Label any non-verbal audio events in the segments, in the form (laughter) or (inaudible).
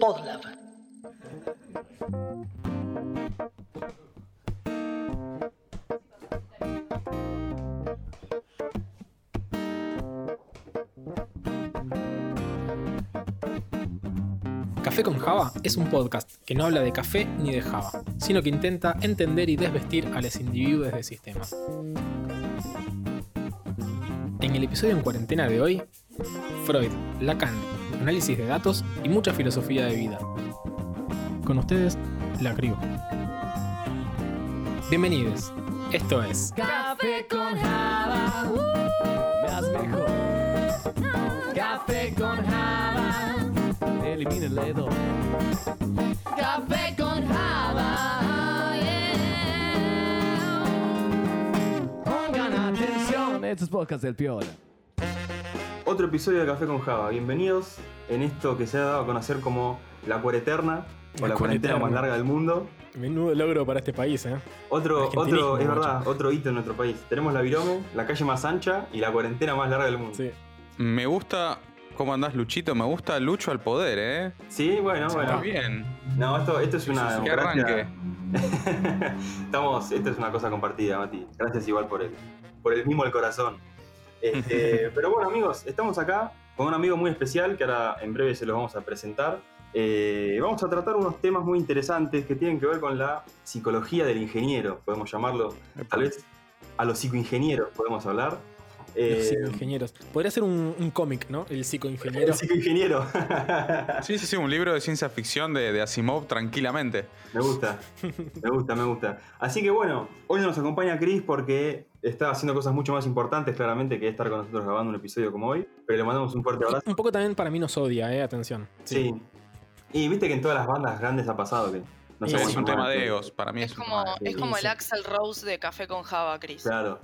Podlab. Café con Java es un podcast que no habla de café ni de Java, sino que intenta entender y desvestir a los individuos del sistema. En el episodio en cuarentena de hoy, Freud, Lacan, análisis de datos y mucha filosofía de vida. Con ustedes, la Crew. Bienvenidos. Esto es Café con Java, uh, mejor. Café con Java, elimina el dedo. Café con Java, yeah. Pongan atención, estos podcasts del Piola. Otro episodio de Café con Java. Bienvenidos en esto que se ha dado a conocer como la cuareterna o La la cuarentena más larga del mundo. menudo logro para este país, ¿eh? Otro, otro, es verdad, otro hito en nuestro país. Tenemos la virome, la calle más ancha y la cuarentena más larga del mundo. Sí. Me gusta cómo andás, Luchito. Me gusta Lucho al poder, ¿eh? Sí, bueno, Está bueno. bien. No, esto, esto es una Que democracia. (laughs) Estamos, esto es una cosa compartida, Mati. Gracias igual por el, por el mismo el corazón. Este, (laughs) pero bueno, amigos, estamos acá con un amigo muy especial que ahora en breve se los vamos a presentar. Eh, vamos a tratar unos temas muy interesantes que tienen que ver con la psicología del ingeniero, podemos llamarlo. Tal vez a los psicoingenieros podemos hablar. Los Eh, psicoingenieros. Podría ser un, un cómic, ¿no? El psicoingeniero. el psicoingeniero. Sí, sí, sí, un libro de ciencia ficción de, de Asimov tranquilamente. Me gusta, me gusta, me gusta. Así que bueno, hoy nos acompaña Chris porque está haciendo cosas mucho más importantes claramente que estar con nosotros grabando un episodio como hoy. Pero le mandamos un fuerte abrazo. Un poco también para mí nos odia, ¿eh? Atención. Sí. Y viste que en todas las bandas grandes ha pasado que no sí, es un tema de egos. Para mí es, como, es como el. Axel Rose de Café con Java, Chris. Claro.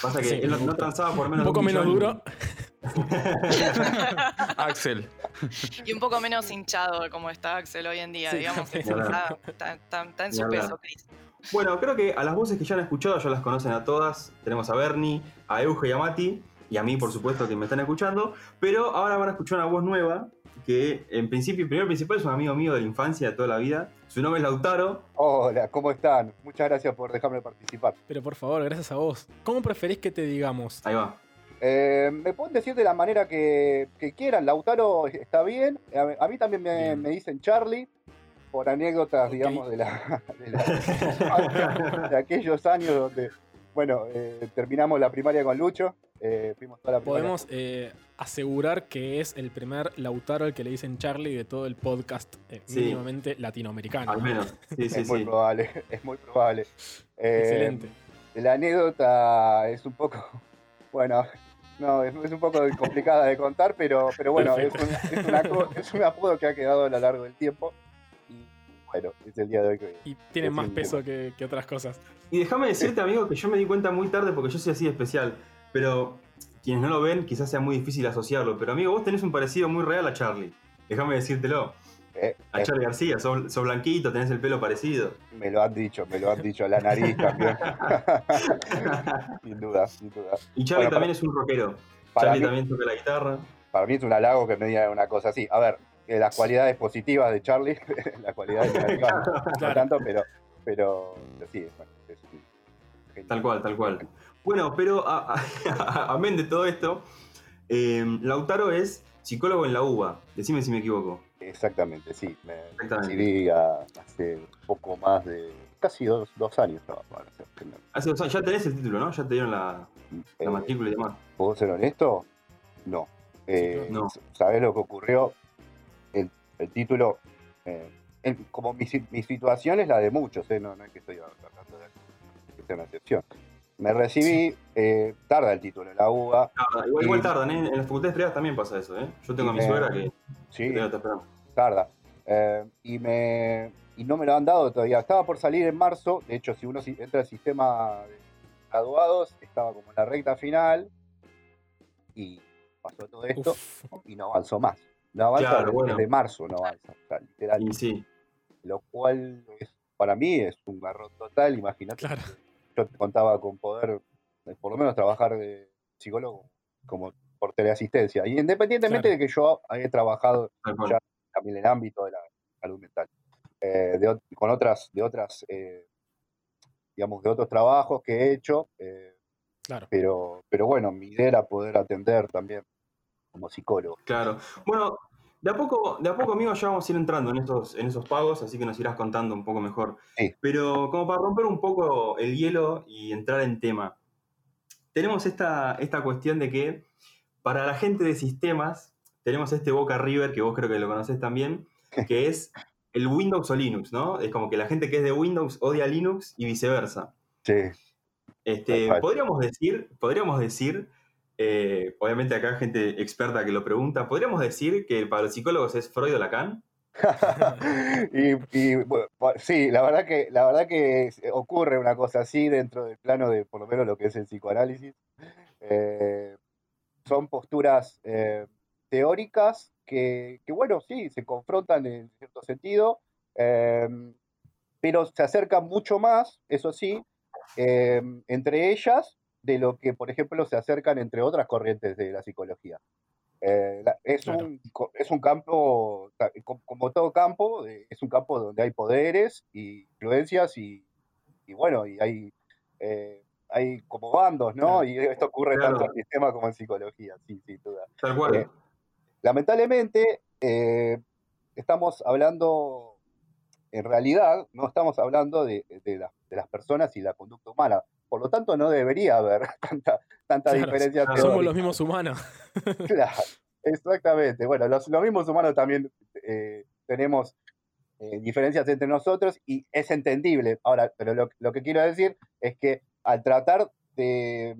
Pasa que Sí, él no, transaba por menos Un poco un menos duro. (laughs) Axel. Y un poco menos hinchado como está Axel hoy en día, Sí, digamos. Está, está- está- está en su peso, Chris. Bueno, creo que a las voces que ya han escuchado ya las conocen a todas. Tenemos a Bernie, a Euge y a Mati. Y a mí, por supuesto, que me están escuchando. Pero ahora van a escuchar una voz nueva. Que en principio, primero principal, es un amigo mío de la infancia, de toda la vida. Su nombre es Lautaro. Hola, ¿cómo están? Muchas gracias por dejarme participar. Pero por favor, gracias a vos. ¿Cómo preferís que te digamos? Ahí va. Eh, me pueden decir de la manera que, que quieran. Lautaro está bien. A, a mí también me, Bien. me dicen Charlie, por anécdotas, digamos, de, la, de, la- (laughs) de aquellos años donde, bueno, eh, terminamos la primaria con Lucho. eh, fuimos toda la primaria. Podemos eh, asegurar que es el primer Lautaro al que le dicen Charlie de todo el podcast eh, Sí. mínimamente latinoamericano. Al ¿no? menos. Sí, sí, es muy sí. probable, (laughs) es muy probable. Eh, Excelente. La anécdota es un poco, (laughs) bueno, no, es, es un poco complicada de contar, pero, pero bueno, es un, es, una es un apodo que ha quedado a lo largo del tiempo. Y bueno, es el día de hoy que... Y tiene más peso que, que otras cosas. Y déjame decirte, amigo, que yo me di cuenta muy tarde porque yo soy así de especial. Pero quienes no lo ven, quizás sea muy difícil asociarlo. Pero amigo, vos tenés un parecido muy real a Charlie. Déjame decírtelo. eh, A eh, Charlie García, sos, sos blanquito, tenés el pelo parecido. me lo han dicho, me lo han dicho, la nariz también. (laughs) sin duda, sin duda. Y Charlie Bueno, también es un rockero. Charlie mí, también toca la guitarra. para mí es un halago que me digan una cosa así. A ver, eh, las cualidades positivas de Charlie, (laughs) las cualidades negativas, no Claro. tanto, pero, pero, pero sí, bueno, es. Tal cual, tal cual. Bueno, pero a- a- (laughs) amén de todo esto, eh, Lautaro es psicólogo en la UBA. Decime si me equivoco. Exactamente, sí. Me Exactamente. a- hace poco más de casi dos, dos años. No, bueno, no, Hace dos años, ya tenés el título, ¿no? Ya te dieron la, la eh, matrícula y demás. ¿Puedo ser honesto? No. Eh, No. ¿Sabés lo que ocurrió? El, el título, eh, el- como mi, si- mi situación es la de muchos, eh, no, no es que estoy tratando de que sea una excepción. Me recibí, eh, tarda el título en la UBA, Tarda, igual, igual Y- tardan, ¿eh? En las facultades privadas también pasa eso, ¿eh? Yo tengo a mi suegra que sí, que tarda. Eh, y, me, y no me lo han dado todavía. Estaba por salir en marzo. De hecho, si uno entra al sistema de graduados, estaba como en la recta final. Y pasó todo esto Uf. y no avanzó más. No avanza Claro, desde, bueno. desde marzo, no avanza. O sea, literal. Y sí, Lo cual es, para mí es un garrón total. Imagínate. Claro. Yo contaba con poder, por lo menos, trabajar de psicólogo como por teleasistencia. Y independientemente Claro. de que yo haya trabajado ya también en el ámbito de la salud mental, eh, de con otras, de otras, eh, digamos, de otros trabajos que he hecho, eh, Claro. pero, pero bueno, mi idea era poder atender también como psicólogo. Claro. Bueno, de a poco, de a poco, amigos, ya vamos a ir entrando en esos, en esos pagos, así que nos irás contando un poco mejor. Sí. Pero como para romper un poco el hielo y entrar en tema, tenemos esta, esta cuestión de que para la gente de sistemas, tenemos este Boca River, que vos creo que lo conocés también, (laughs) que es el Windows o Linux, ¿no? Es como que la gente que es de Windows odia Linux y viceversa. Sí, Este, podríamos decir, podríamos decir, eh, obviamente acá gente experta que lo pregunta, podríamos decir que para los psicólogos es Freud o Lacan. (laughs) y, sí, la verdad que la verdad que ocurre una cosa así dentro del plano de por lo menos lo que es el psicoanálisis. Eh, son posturas eh, teóricas que, bueno, sí, se confrontan en cierto sentido, pero se acercan mucho más, eso sí, entre ellas de lo que, por ejemplo, se acercan entre otras corrientes de la psicología. Eh, la- es, Claro. un, es un campo, como todo campo, eh, es un campo donde hay poderes y influencias y, y bueno, y hay, eh, hay como bandos, ¿no? Claro. Y esto ocurre Claro. tanto en sistema como en psicología, sí, sin duda. Tal cual. Eh, Lamentablemente, estamos hablando, en realidad, no estamos hablando de, de la- de las personas y la conducta humana. Por lo tanto, no debería haber (laughs) tanta, tanta Claro, diferencia claro. Somos los mismos humanos. (laughs) Claro, exactamente. Bueno, los, los mismos humanos también eh, tenemos eh, diferencias entre nosotros y es entendible. Ahora, pero lo, lo que quiero decir es que al tratar de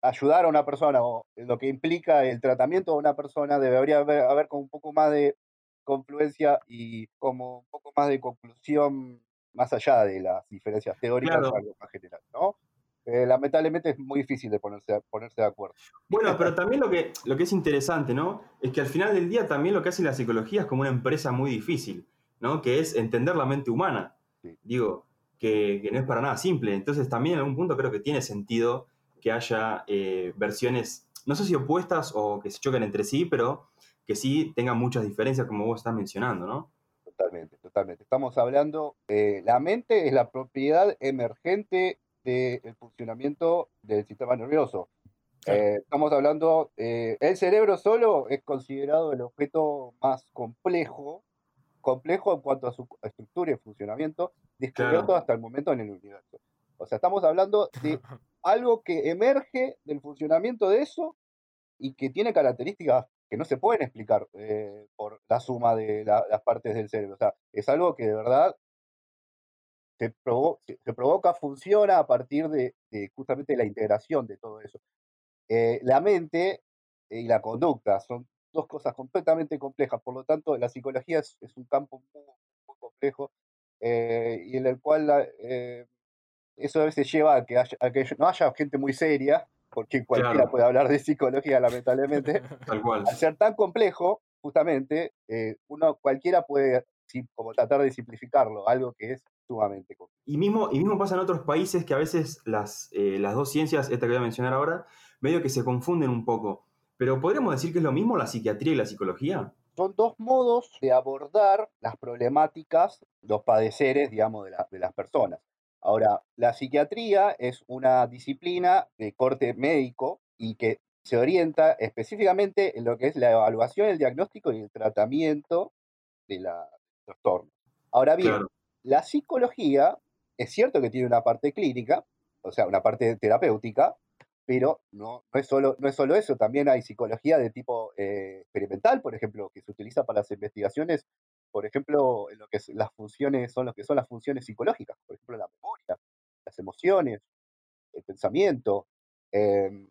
ayudar a una persona o lo que implica el tratamiento de una persona, debería haber, haber como un poco más de confluencia y como un poco más de conclusión más allá de las diferencias teóricas, Claro. algo más general, ¿no? Eh, lamentablemente es muy difícil de ponerse, ponerse de acuerdo. Bueno, pero también lo que, lo que es interesante, ¿no? Es que al final del día también lo que hace la psicología es como una empresa muy difícil, ¿no? Que es entender la mente humana. Sí. Digo, que, que no es para nada simple. Entonces también en algún punto creo que tiene sentido que haya eh, versiones, no sé si opuestas o que se choquen entre sí, pero que sí tengan muchas diferencias como vos estás mencionando, ¿no? Totalmente, totalmente. Estamos hablando, eh, la mente es la propiedad emergente del funcionamiento del sistema nervioso. Claro. Eh, estamos hablando, eh, el cerebro solo es considerado el objeto más complejo, complejo en cuanto a su estructura y funcionamiento, descubierto Claro. hasta el momento en el universo. O sea, estamos hablando de (laughs) algo que emerge del funcionamiento de eso y que tiene características que no se pueden explicar eh, por la suma de la- las partes del cerebro. O sea, es algo que de verdad se, provo- se- se provoca, funciona a partir de, de justamente la integración de todo eso. Eh, la mente y la conducta son dos cosas completamente complejas, por lo tanto, la psicología es, es un campo muy, muy complejo eh, y en el cual eh, eso a veces lleva a que, haya- a que no haya gente muy seria, porque cualquiera Claro. puede hablar de psicología, lamentablemente. (laughs) Tal cual. Al ser tan complejo, justamente, eh, uno cualquiera puede como tratar de simplificarlo, algo que es sumamente. Y mismo, y mismo pasa en otros países que a veces las, eh, las dos ciencias, esta que voy a mencionar ahora, medio que se confunden un poco. Pero ¿podríamos decir que es lo mismo la psiquiatría y la psicología? Son dos modos de abordar las problemáticas, los padeceres, digamos, de, la- de las personas. Ahora, la psiquiatría es una disciplina de corte médico y que se orienta específicamente en lo que es la evaluación, el diagnóstico y el tratamiento de la del trastorno. Ahora bien, Claro. La psicología es cierto que tiene una parte clínica, o sea, una parte terapéutica, pero no, es, solo, eso, también hay psicología de tipo eh, experimental, por ejemplo, que se utiliza para las investigaciones, por ejemplo, en lo que las funciones son lo que son las funciones psicológicas, por ejemplo, la memoria, las emociones, el pensamiento. em,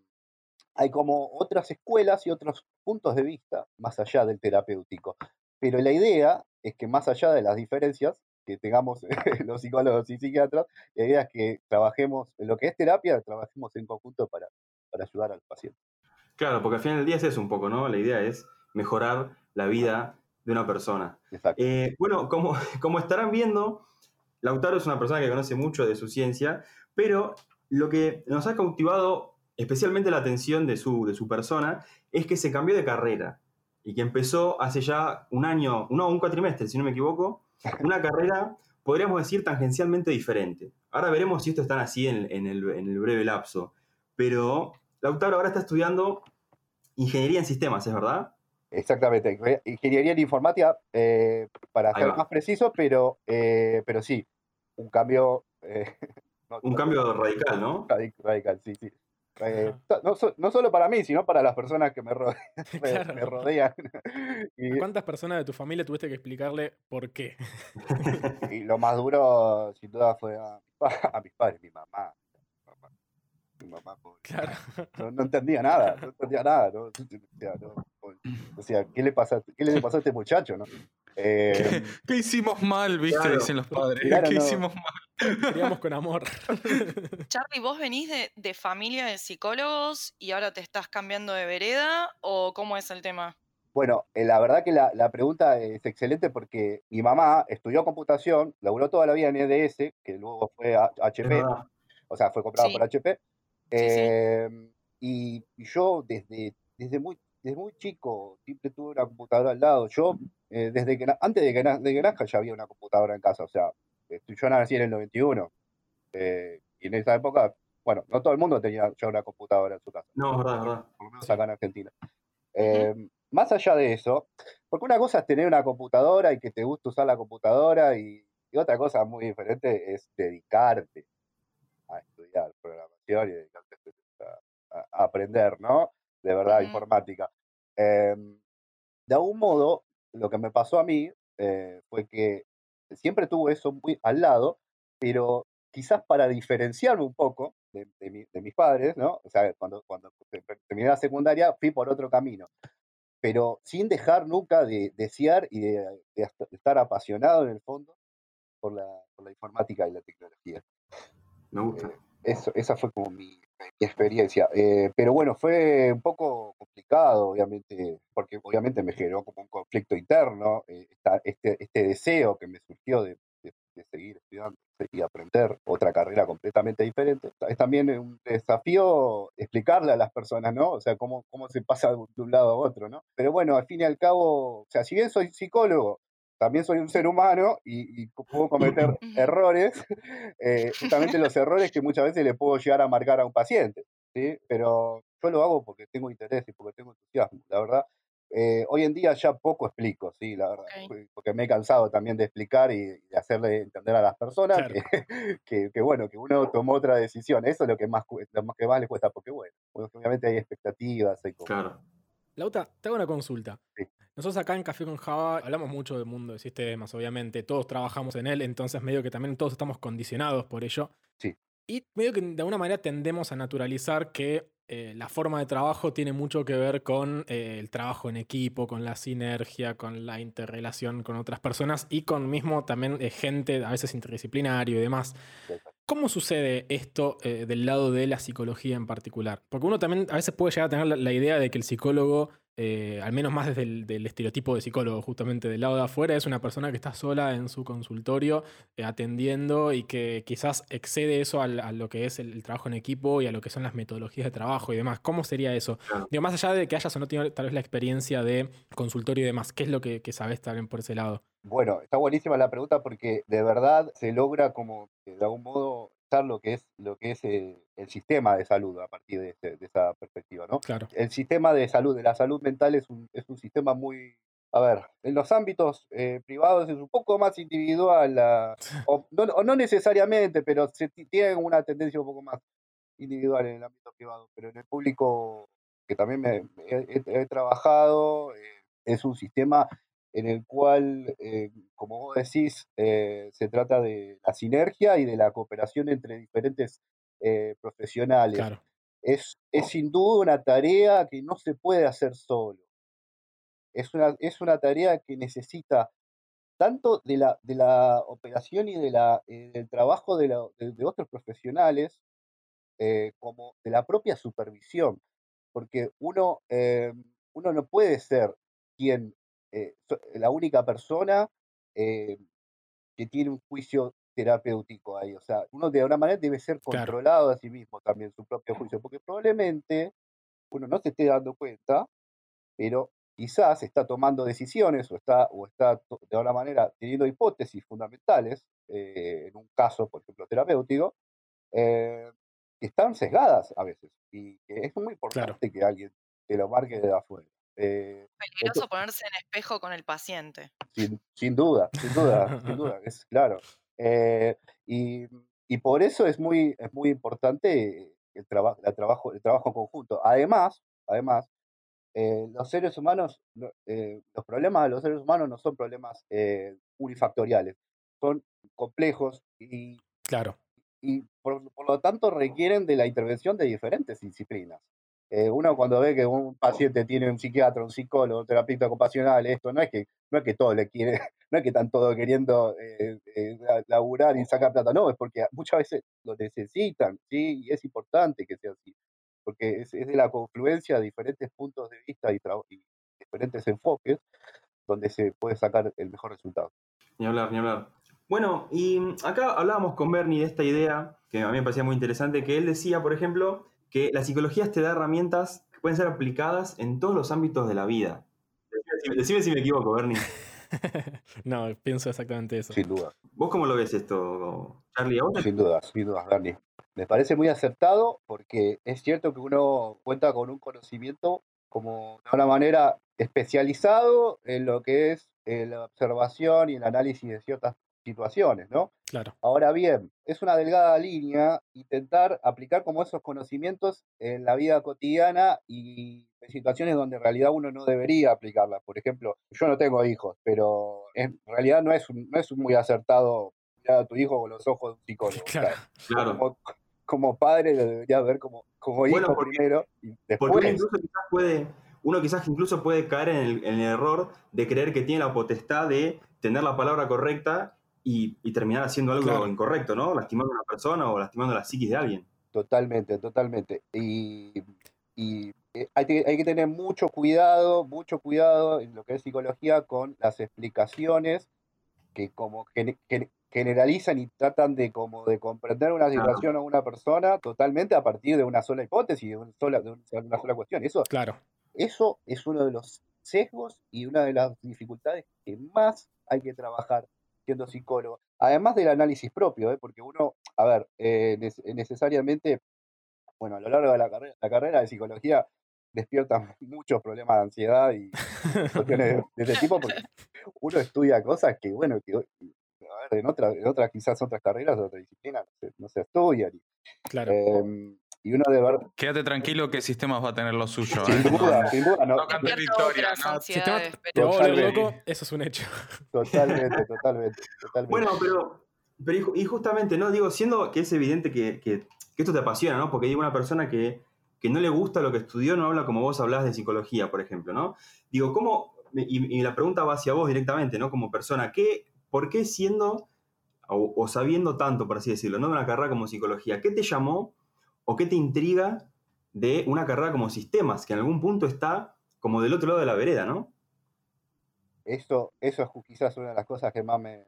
hay como otras escuelas y otros puntos de vista más allá del terapéutico. Pero la idea es que más allá de las diferencias que tengamos (laughs) los psicólogos y psiquiatras, la idea es que trabajemos en lo que es terapia, trabajemos en conjunto para, para ayudar al paciente. Claro, porque al final del día es eso un poco, ¿no? La idea es mejorar la vida de una persona. Exacto. Eh, bueno, como, (laughs) como estarán viendo, Lautaro es una persona que conoce mucho de su ciencia, pero lo que nos ha cautivado especialmente la atención de su, de su persona, es que se cambió de carrera y que empezó hace ya un año, no, un cuatrimestre, si no me equivoco, una carrera, podríamos decir, tangencialmente diferente. Ahora veremos si esto está así en, en el, en el breve lapso. Pero Lautaro ahora está estudiando ingeniería en sistemas, ¿es verdad? Exactamente, inge- ingeniería en informática, eh, para ser más preciso, pero, eh, pero sí, un cambio... eh, (laughs) no- Un cambio radical, ¿no? radic- radical, sí, sí. Eh, no, so- no solo para mí, sino para las personas que me (laughs) (laughs) rodean. Claro. me rodean. y, ¿A cuántas personas de tu familia tuviste que explicarle por qué? (laughs) y lo más duro, sin duda, fue a, a mis padres. Mi mamá, mi mamá, pobre. Claro. (laughs) no, no entendía nada, no entendía nada, ¿no? O sea, no, sea, ¿qué le pasa, qué le pasó a este muchacho, no? Eh, ¿Qué hicimos mal, viste? Claro. Dicen los padres. Claro, ¿Qué no. hicimos mal? Criamos con amor. (laughs) Charlie, ¿vos venís de, de familia de psicólogos y ahora te estás cambiando de vereda o cómo es el tema? bueno, eh, la verdad que la, la pregunta es excelente porque mi mamá estudió computación, laburó toda la vida en EDS, que luego fue a HP, verdad. o sea, fue comprado Sí. por HP. Sí, sí. eh, y, y yo desde, desde, muy, desde muy chico siempre tuve una computadora al lado. Yo, eh, desde que antes de que, de que nazca ya había una computadora en casa, o sea, este, yo nací en el 91. eh, y en esa época, bueno, no todo el mundo tenía ya una computadora en su casa, No, verdad, verdad. por lo menos acá en Argentina. Eh, más allá de eso, porque una cosa es tener una computadora y que te gusta usar la computadora y, y otra cosa muy diferente es dedicarte estudiar programación y dedicarte a, a- aprender, ¿no? De verdad, informática. Eh, de algún modo, lo que me pasó a mí eh, fue que siempre tuve eso muy al lado, pero quizás para diferenciarme un poco de, de mi- de mis padres, ¿no? O sea, cuando, cuando terminé la secundaria fui por otro camino, pero sin dejar nunca de desear y de, de estar apasionado en el fondo por la, por la informática y la tecnología. Me gusta. Eh, eso, esa fue como mi, experiencia. Eh, pero bueno, fue un poco complicado, obviamente, porque obviamente me generó como un conflicto interno, eh, este, este deseo que me surgió de, seguir estudiando y aprender otra carrera completamente diferente. Es también un desafío explicarle a las personas, ¿no? O sea, cómo, cómo se pasa de un lado a otro, ¿no? Pero bueno, al fin y al cabo, o sea, si bien soy psicólogo, también soy un ser humano y, y puedo cometer errores, eh, justamente los errores que muchas veces le puedo llegar a marcar a un paciente, ¿sí? Pero yo lo hago porque tengo interés y porque tengo entusiasmo, la verdad. Eh, hoy en día ya poco explico, sí, la verdad, porque- me he cansado también de explicar y de hacerle entender a las personas Claro. que, (laughs) que, que, bueno, que uno tomó otra decisión. Eso es lo que más, lo más que más le cuesta, porque bueno, obviamente hay expectativas, hay como- Claro. Lauta, te hago una consulta. Sí. Nosotros acá en Café con Java hablamos mucho del mundo de sistemas, obviamente, todos trabajamos en él, entonces medio que también todos estamos condicionados por ello. Sí. Y medio que de alguna manera tendemos a naturalizar que eh, la forma de trabajo tiene mucho que ver con eh, el trabajo en equipo, con la sinergia, con la interrelación con otras personas y con mismo también eh, gente a veces interdisciplinario y demás. ¿Cómo sucede esto eh, del lado de la psicología en particular? Porque uno también a veces puede llegar a tener la, la idea de que el psicólogo, eh, al menos más desde el del estereotipo de psicólogo, justamente del lado de afuera, es una persona que está sola en su consultorio eh, atendiendo y que quizás excede eso al- a, lo que es el, el trabajo en equipo y a lo que son las metodologías de trabajo y demás. ¿Cómo sería eso? Digo, más allá de que hayas o no tenido tal vez la experiencia de consultorio y demás, ¿qué es lo que, que sabes también por ese lado? Bueno, está buenísima la pregunta porque de verdad se logra como de algún modo lo que es lo que es eh, el sistema de salud a partir de, ese- de esa perspectiva, ¿no? Claro. El sistema de salud, de la salud mental es un, es un sistema muy, a ver, en los ámbitos eh, privados es un poco más individual, ah, (laughs) o, no, o no necesariamente, pero se ti- tiene una tendencia un poco más individual en el ámbito privado, pero en el público que también me, me he, he- he trabajado, eh, es un sistema en el cual, eh, como vos decís, eh, se trata de la sinergia y de la cooperación entre diferentes eh, profesionales. Claro. Es, es sin duda una tarea que no se puede hacer solo. Es una, es una tarea que necesita tanto de la, de la operación y de la, eh, del trabajo de, la- de- de otros profesionales, eh, como de la propia supervisión, porque uno, eh, uno no puede ser quien, eh, la única persona eh, que tiene un juicio terapéutico ahí. O sea, uno de alguna manera debe ser Claro. controlado a sí mismo también, su propio juicio, porque probablemente uno no se esté dando cuenta, pero quizás está tomando decisiones o está, o está de alguna manera teniendo hipótesis fundamentales, eh, en un caso, por ejemplo, terapéutico, eh, que están sesgadas a veces. Y que es muy importante que alguien te lo marque de afuera. Eh, Peligroso ponerse en espejo con el paciente. sin, sin duda, sin duda, sin (laughs) duda, es claro. Eh, y, y por eso es muy, es muy importante el, traba- la trabajo, el trabajo en conjunto. Además, además eh, los seres humanos, no- eh, los problemas de los seres humanos no son problemas unifactoriales, son complejos y, Claro. y por, por lo tanto requieren de la intervención de diferentes disciplinas. Eh, uno cuando ve que un paciente tiene un psiquiatra, un psicólogo, un terapeuta ocupacional, esto no es que no es que todo le quiere, (laughs) no es que están todos queriendo eh, eh, la- laburar y sacar plata, no, es porque muchas veces lo necesitan, sí, y es importante que sea así, porque es, es de la confluencia de diferentes puntos de vista y, y diferentes enfoques donde se puede sacar el mejor resultado. Ni hablar, ni hablar. Bueno, y acá hablábamos con Bernie de esta idea, que a mí me parecía muy interesante, que él decía, por ejemplo, que la psicología te da herramientas que pueden ser aplicadas en todos los ámbitos de la vida. Decime, decime si me equivoco, Bernie. (laughs) no, pienso exactamente eso. Sin duda. ¿Vos cómo lo ves esto, Charlie? ¿A vos Sin dudas, sin dudas, Bernie. Me parece muy acertado porque es cierto que uno cuenta con un conocimiento como de una manera especializado en lo que es eh, la observación y el análisis de ciertas situaciones, ¿no? Claro. Ahora bien, es una delgada línea intentar aplicar como esos conocimientos en la vida cotidiana y en situaciones donde en realidad uno no debería aplicarlas. Por ejemplo, yo no tengo hijos, pero en realidad no es, un- no es muy acertado mirar a tu hijo con los ojos de un psicólogo. (laughs) O sea, Claro. Claro. como, como padre lo debería ver como, como hijo Bueno, porque- primero y Porque después. incluso quizás puede, uno quizás incluso puede caer en el, en el error de creer que tiene la potestad de tener la palabra correcta y, y terminar haciendo algo Claro. incorrecto, ¿no? Lastimando a una persona o lastimando la psiquis de alguien. Totalmente, totalmente. Y, y, eh, hay, que, hay que tener mucho cuidado, mucho cuidado en lo que es psicología con las explicaciones que como gene- generalizan y tratan de como de comprender una Claro. situación o una persona totalmente a partir de una sola hipótesis, de una sola, de un- una sola cuestión. Eso, Claro. eso es uno de los sesgos y una de las dificultades que más hay que trabajar siendo psicólogo. Además del análisis propio, ¿eh? porque uno, a ver, eh, necesariamente, bueno, a lo largo de la carrera, la carrera de psicología despierta (laughs) muchos problemas de ansiedad y cuestiones de, (laughs) de ese tipo, porque uno estudia cosas que, bueno, que a ver, en, otra, en otras, quizás otras carreras, de otras disciplinas, no se, no se estudian. Y, Claro. em, y uno de verdad, Quédate tranquilo que Sistemas va a tener lo suyo. sin ¿eh? duda, sin duda, no, Despierta victoria, ¿no? Si te, va- ansiedades, te va a volver Totalmente. loco, eso es un hecho. totalmente, (laughs) totalmente, totalmente. Bueno, pero, pero y ju- y justamente, ¿no? Digo, siendo que es evidente que, que- que esto te apasiona, ¿no? Porque digo, una persona que, que no le gusta lo que estudió no habla como vos hablás de psicología, por ejemplo, ¿no? Digo, ¿cómo? Y, y la pregunta va hacia vos directamente, ¿no? Como persona, ¿qué, ¿por qué siendo o, o sabiendo tanto, por así decirlo, ¿no? De una carrera como psicología, ¿qué te llamó o qué te intriga de una carrera como sistemas, que en algún punto está como del otro lado de la vereda, ¿no? Eso, eso es quizás una de las cosas que más me,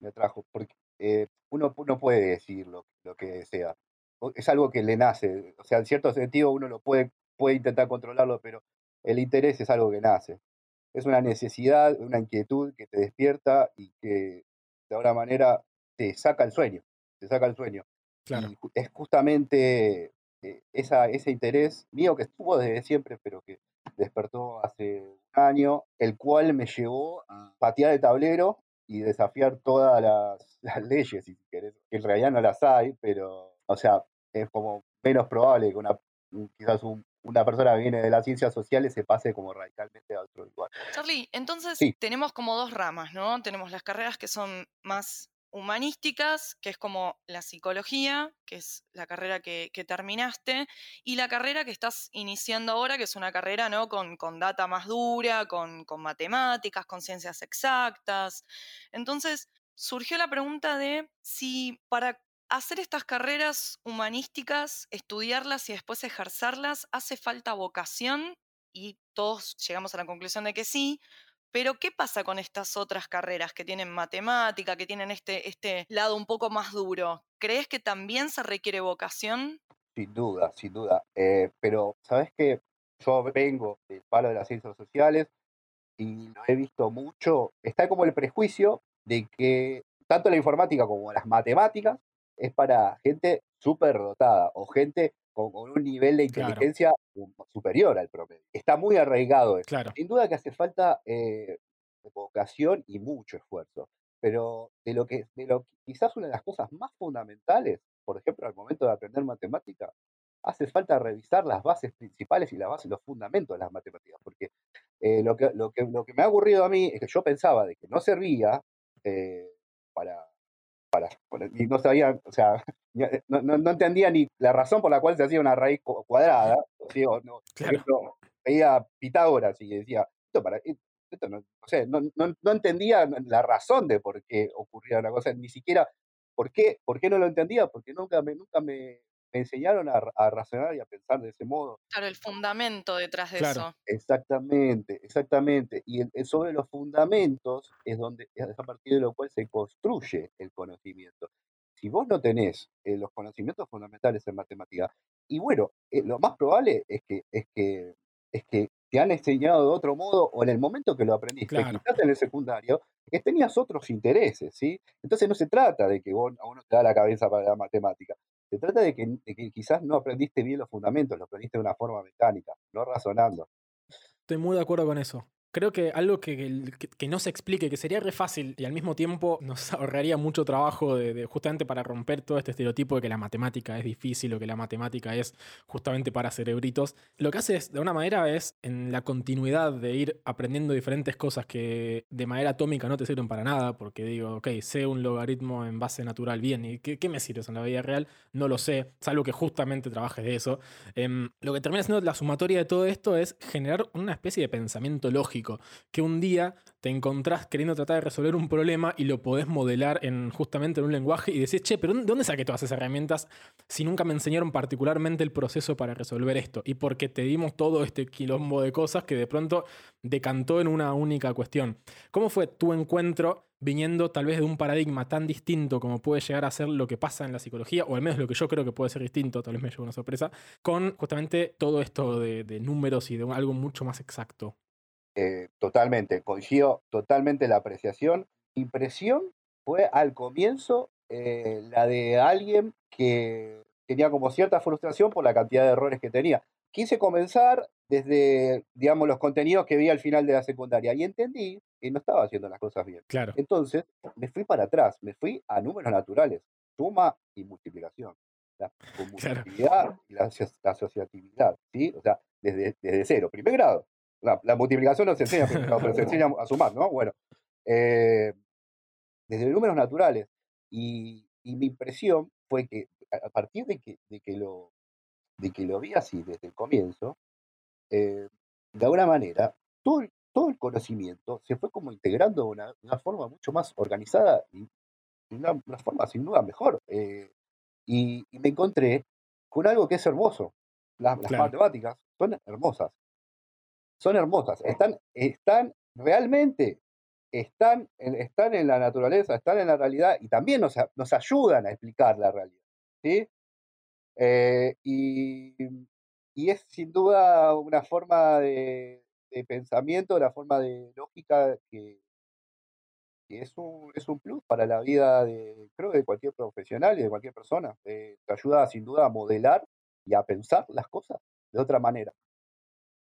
me atrajo, porque eh, uno no puede decir lo, lo que desea. Es algo que le nace. O sea, en cierto sentido uno lo puede, puede intentar controlarlo, pero el interés es algo que nace. Es una necesidad, una inquietud que te despierta y que de alguna manera te saca el sueño. Te saca el sueño. Claro. Y es justamente eh, esa, ese interés mío que estuvo desde siempre, pero que despertó hace un año, el cual me llevó a patear el tablero y desafiar todas las, (laughs) las leyes, si querés, que en realidad no las hay, pero, o sea, es como menos probable que una, un- quizás un- una persona que viene de las ciencias sociales se pase como radicalmente a otro lugar. Charlie, entonces Sí. tenemos como dos ramas, ¿no? Tenemos las carreras que son más humanísticas, que es como la psicología, que es la carrera que, terminaste, y la carrera que estás iniciando ahora, que es una carrera, ¿no? Con, con data más dura, con, con matemáticas, con ciencias exactas. Entonces, surgió la pregunta de si para hacer estas carreras humanísticas, estudiarlas y después ejercerlas, hace falta vocación y todos llegamos a la conclusión de que sí, Pero, ¿qué pasa con estas otras carreras que tienen matemática, que tienen este, este lado un poco más duro? ¿Crees que también se requiere vocación? Sin duda, sin duda. Eh, pero, ¿sabes qué? Yo vengo del palo de las ciencias sociales y lo he visto mucho. Está como el prejuicio de que tanto la informática como las matemáticas es para gente súper dotada o gente con, con un nivel de Claro. inteligencia superior al promedio. Está muy arraigado eso. Claro. Sin duda que hace falta eh, vocación y mucho esfuerzo. Pero de lo que, de lo quizás una de las cosas más fundamentales, por ejemplo, al momento de aprender matemática, hace falta revisar las bases principales y las bases, los fundamentos de las matemáticas. Porque eh, lo, que, lo, que, lo que me ha ocurrido a mí es que yo pensaba de que no servía eh, para, para, y no sabía, o sea, (laughs) no, no- no entendía ni la razón por la cual se hacía una raíz cu- cuadrada. ¿sí? O no, (laughs) Claro. ejemplo, veía Pitágoras y decía, esto para? Esto no, sé, no, no- no entendía la razón de por qué ocurría una cosa, ni siquiera por qué, por qué no lo entendía, porque nunca me, nunca me, me enseñaron a, a razonar y a pensar de ese modo. Claro, el fundamento detrás de Claro. eso. Exactamente, exactamente. Y el- el- sobre los fundamentos es donde es a partir de lo cual se construye el conocimiento. Si vos no tenés eh, los conocimientos fundamentales en matemática, y bueno, eh, lo más probable es que, es que, es que te han enseñado de otro modo, o en el momento que lo aprendiste, Claro. quizás en el secundario, que tenías otros intereses, ¿sí? Entonces no se trata de que vos, a uno te da la cabeza para la matemática. Se trata de que, quizás no aprendiste bien los fundamentos, lo aprendiste de una forma mecánica, no razonando. Estoy muy de acuerdo con eso. Creo que algo que, que- no se explique, que sería re fácil y al mismo tiempo nos (laughs) ahorraría mucho trabajo de, justamente para romper todo este estereotipo de que la matemática es difícil o que la matemática es justamente para cerebritos. Lo que hace es, de una manera es en la continuidad de ir aprendiendo diferentes cosas que de manera atómica no te sirven para nada, porque digo, ok, sé un logaritmo en base natural, bien, ¿y qué, qué me sirve eso en la vida real? No lo sé, salvo que justamente trabajes de eso. Em, lo que termina siendo la sumatoria de todo esto es generar una especie de pensamiento lógico, que un día te encontrás queriendo tratar de resolver un problema y lo podés modelar en justamente en un lenguaje y decís, che, pero ¿de dónde saqué todas esas herramientas si nunca me enseñaron particularmente el proceso para resolver esto? Y porque te dimos todo este quilombo de cosas que de pronto decantó en una única cuestión. ¿Cómo fue tu encuentro viniendo tal vez de un paradigma tan distinto como puede llegar a ser lo que pasa en la psicología, o al menos lo que yo creo que puede ser distinto, tal vez me llevo una sorpresa, con justamente todo esto de, de números y de algo mucho más exacto? Eh, totalmente, coincido totalmente la apreciación. Impresión fue al comienzo eh, la de alguien que tenía como cierta frustración por la cantidad de errores que tenía. Quise comenzar desde, digamos, los contenidos que vi al final de la secundaria y entendí que no estaba haciendo las cosas bien. Claro, Entonces me fui para atrás, me fui a números naturales, suma y multiplicación. La (laughs) multiplicidad y la, aso- la asociatividad, ¿sí? O sea, desde, desde cero, primer grado. La, la multiplicación no se enseña pero se a sumar, ¿no? Bueno, eh, desde números naturales. Y, y mi impresión fue que a partir de que, de que, lo, de que lo vi así desde el comienzo, eh, de alguna manera, todo el, todo el conocimiento se fue como integrando de una, una forma mucho más organizada y y una, una forma sin duda mejor. eh, y, y me encontré con algo que es hermoso. Las, las Claro. matemáticas son hermosas. Son hermosas. Están, están realmente, están están en la naturaleza, están en la realidad y también nos, nos ayudan a explicar la realidad. ¿sí? Eh, y, y es sin duda una forma de, de pensamiento, una forma de lógica que, que es un, es un plus para la vida de, creo, de cualquier profesional y de cualquier persona. Eh, te ayuda sin duda a modelar y a pensar las cosas de otra manera,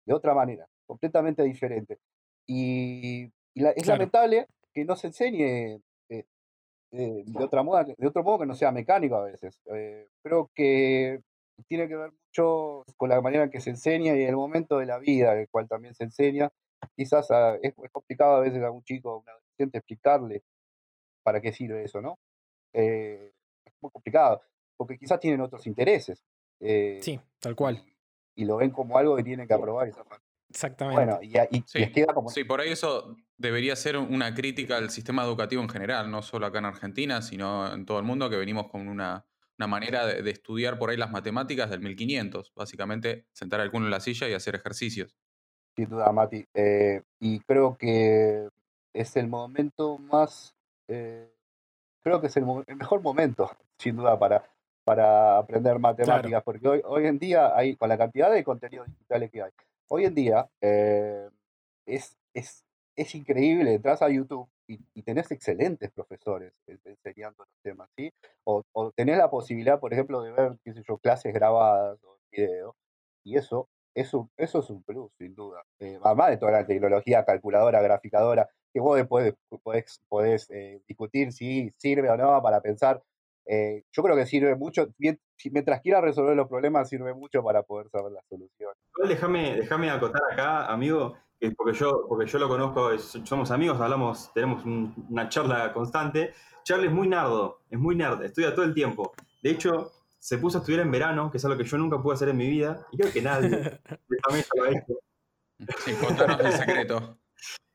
de otra manera, completamente diferente. Y, y la- es Claro. lamentable que no se enseñe eh, eh, de, otra moda, de otro modo que no sea mecánico a veces. Eh, creo que tiene que ver mucho con la manera en que se enseña y el momento de la vida en el cual también se enseña. Quizás ah, es, es complicado a veces a un chico, a un adolescente, explicarle para qué sirve eso, ¿no? Eh, es muy complicado, porque quizás tienen otros intereses. sí, tal cual, y, y lo ven como algo que tienen que aprobar y zafar. Exactamente. Bueno, y, y Sí, como... sí, por ahí eso debería ser una crítica al sistema educativo en general, no solo acá en Argentina, sino en todo el mundo, que venimos con una, una manera de, de estudiar por ahí las matemáticas del 1500, básicamente sentar al culo en la silla y hacer ejercicios. sin duda, Mati. Eh, y creo que es el momento más, eh, creo que es el mejor momento, (laughs) sin duda, para, para aprender matemáticas, porque hoy, hoy en día, hay, con la cantidad de contenidos digitales que hay, hoy en día eh, es, es, es increíble, entras a YouTube y, y tenés excelentes profesores enseñando los temas, ¿sí? O, o tenés la posibilidad, por ejemplo, de ver, qué sé yo, clases grabadas o videos, y eso, eso, eso es un plus, sin duda. Eh, además de toda la tecnología, calculadora, graficadora, que vos después podés, podés eh, discutir si sirve o no para pensar. Eh, yo creo que sirve mucho, mientras quieras resolver los problemas, sirve mucho para poder saber la solución. Déjame, déjame acotar acá, amigo, que porque yo, porque yo lo conozco, es- somos amigos, hablamos, tenemos un- una charla constante. Charlie es muy nardo, es muy nerd, estudia todo el tiempo. De hecho, se puso a estudiar en verano, que es algo que yo nunca pude hacer en mi vida, y creo que nadie (laughs) de esta mesa lo ha hecho. Sí, contanos el secreto.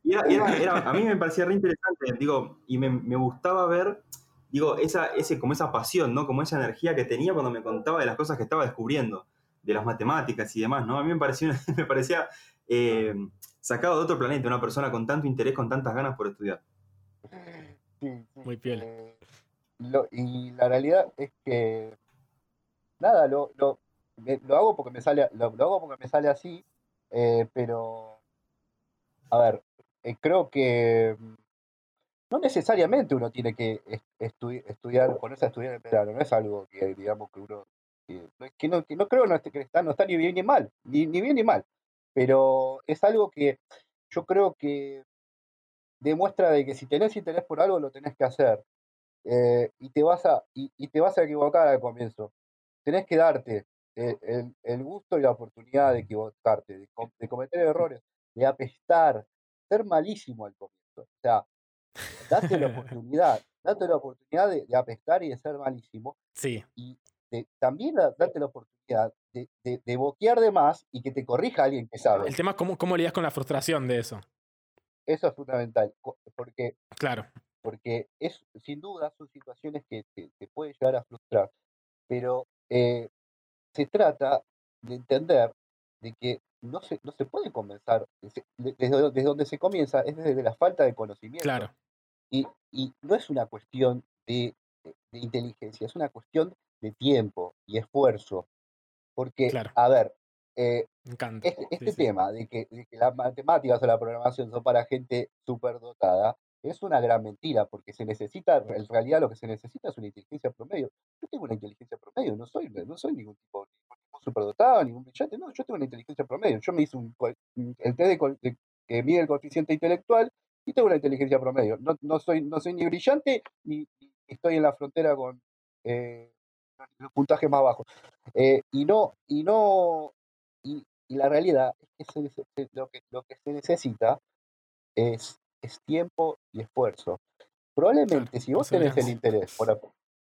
Y era- era- era- a mí me parecía re interesante, digo, y me, me gustaba ver, digo, esa, ese, como esa pasión, ¿no? Como esa energía que tenía cuando me contaba de las cosas que estaba descubriendo, de las matemáticas y demás, ¿no? A mí me parecía, (laughs) me parecía eh, sacado de otro planeta, una persona con tanto interés, con tantas ganas por estudiar. Sí, sí, Muy piola. eh, lo- y la realidad es que nada, lo, lo, me- lo hago porque me sale, lo, lo hago porque me sale así, eh, pero a ver, eh, creo que no necesariamente uno tiene que est- estudi- estudiar, ponerse a estudiar en verano, no es algo que digamos que uno que, que no, no creo no que está, no está ni bien ni mal, ni, ni bien ni mal, pero es algo que yo creo que demuestra de que si tenés interés por algo lo tenés que hacer eh, y te vas a y, te vas a equivocar al comienzo. Tenés que darte eh, el, el gusto y la oportunidad de equivocarte, de, de cometer errores, de apestar, ser malísimo al comienzo. O sea, date la (laughs) oportunidad, date la oportunidad de, de apestar y de ser malísimo Sí, y de- también da- date la oportunidad de, de, boquear de más y que te corrija alguien que sabe. el tema es cómo, cómo lidias con la frustración de eso. Eso es fundamental, porque Claro, porque es sin duda son situaciones que te, te pueden llegar a frustrar, pero eh, se trata de entender de que no se, no se puede comenzar, desde, desde donde se comienza es desde la falta de conocimiento. claro. Y, y no es una cuestión de, de- de inteligencia, es una cuestión de tiempo y esfuerzo. Porque, Claro. a ver, eh, Me encanta. este, Sí, este sí. tema de que, de que las matemáticas o la programación son para gente superdotada es una gran mentira, porque se necesita, en realidad lo que se necesita es una inteligencia promedio. Yo tengo una inteligencia promedio, no soy, no soy ningún tipo ningún superdotado, ningún brillante, no, yo tengo una inteligencia promedio. Yo me hice un, el test de, de- que mide el coeficiente intelectual y tengo una inteligencia promedio. No, no, soy, no soy ni brillante ni, ni estoy en la frontera con eh, los puntajes más bajos. Eh, y no, y no, y, y la realidad es que se lo, que lo que se necesita es, es tiempo y esfuerzo. Probablemente si vos tenés el interés por ap-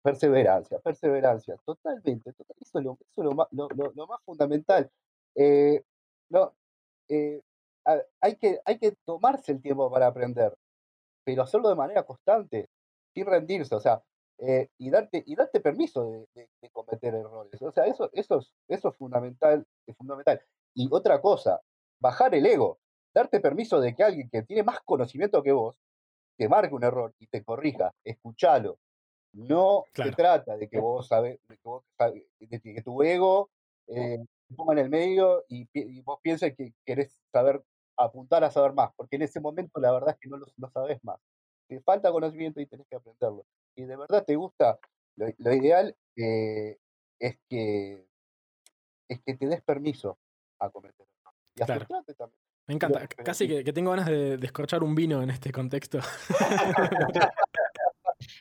perseverancia, perseverancia, totalmente, total- eso es lo, eso es lo más, lo- lo- más fundamental. Eh, no, eh, hay, que, hay que tomarse el tiempo para aprender, pero hacerlo de manera constante, sin rendirse, o sea, eh, y darte, y darte permiso de, de- de cometer errores. O sea, eso, eso, es, eso es fundamental, es fundamental. Y otra cosa, bajar el ego, darte permiso de que alguien que tiene más conocimiento que vos te marque un error y te corrija, escuchalo. No Claro. se trata de que vos sabes, de que, vos de que tu ego eh, se ponga en el medio y, y vos pienses que querés saber, apuntar a saber más, porque en ese momento la verdad es que no lo, no sabes más. Te falta conocimiento y tenés que aprenderlo. Si de verdad te gusta, lo, lo ideal eh, es que es que te des permiso a cometer. Y Claro. también. Me encanta. pero Casi que tengo ganas de descorchar un vino en este contexto. (laughs) (laughs) (laughs)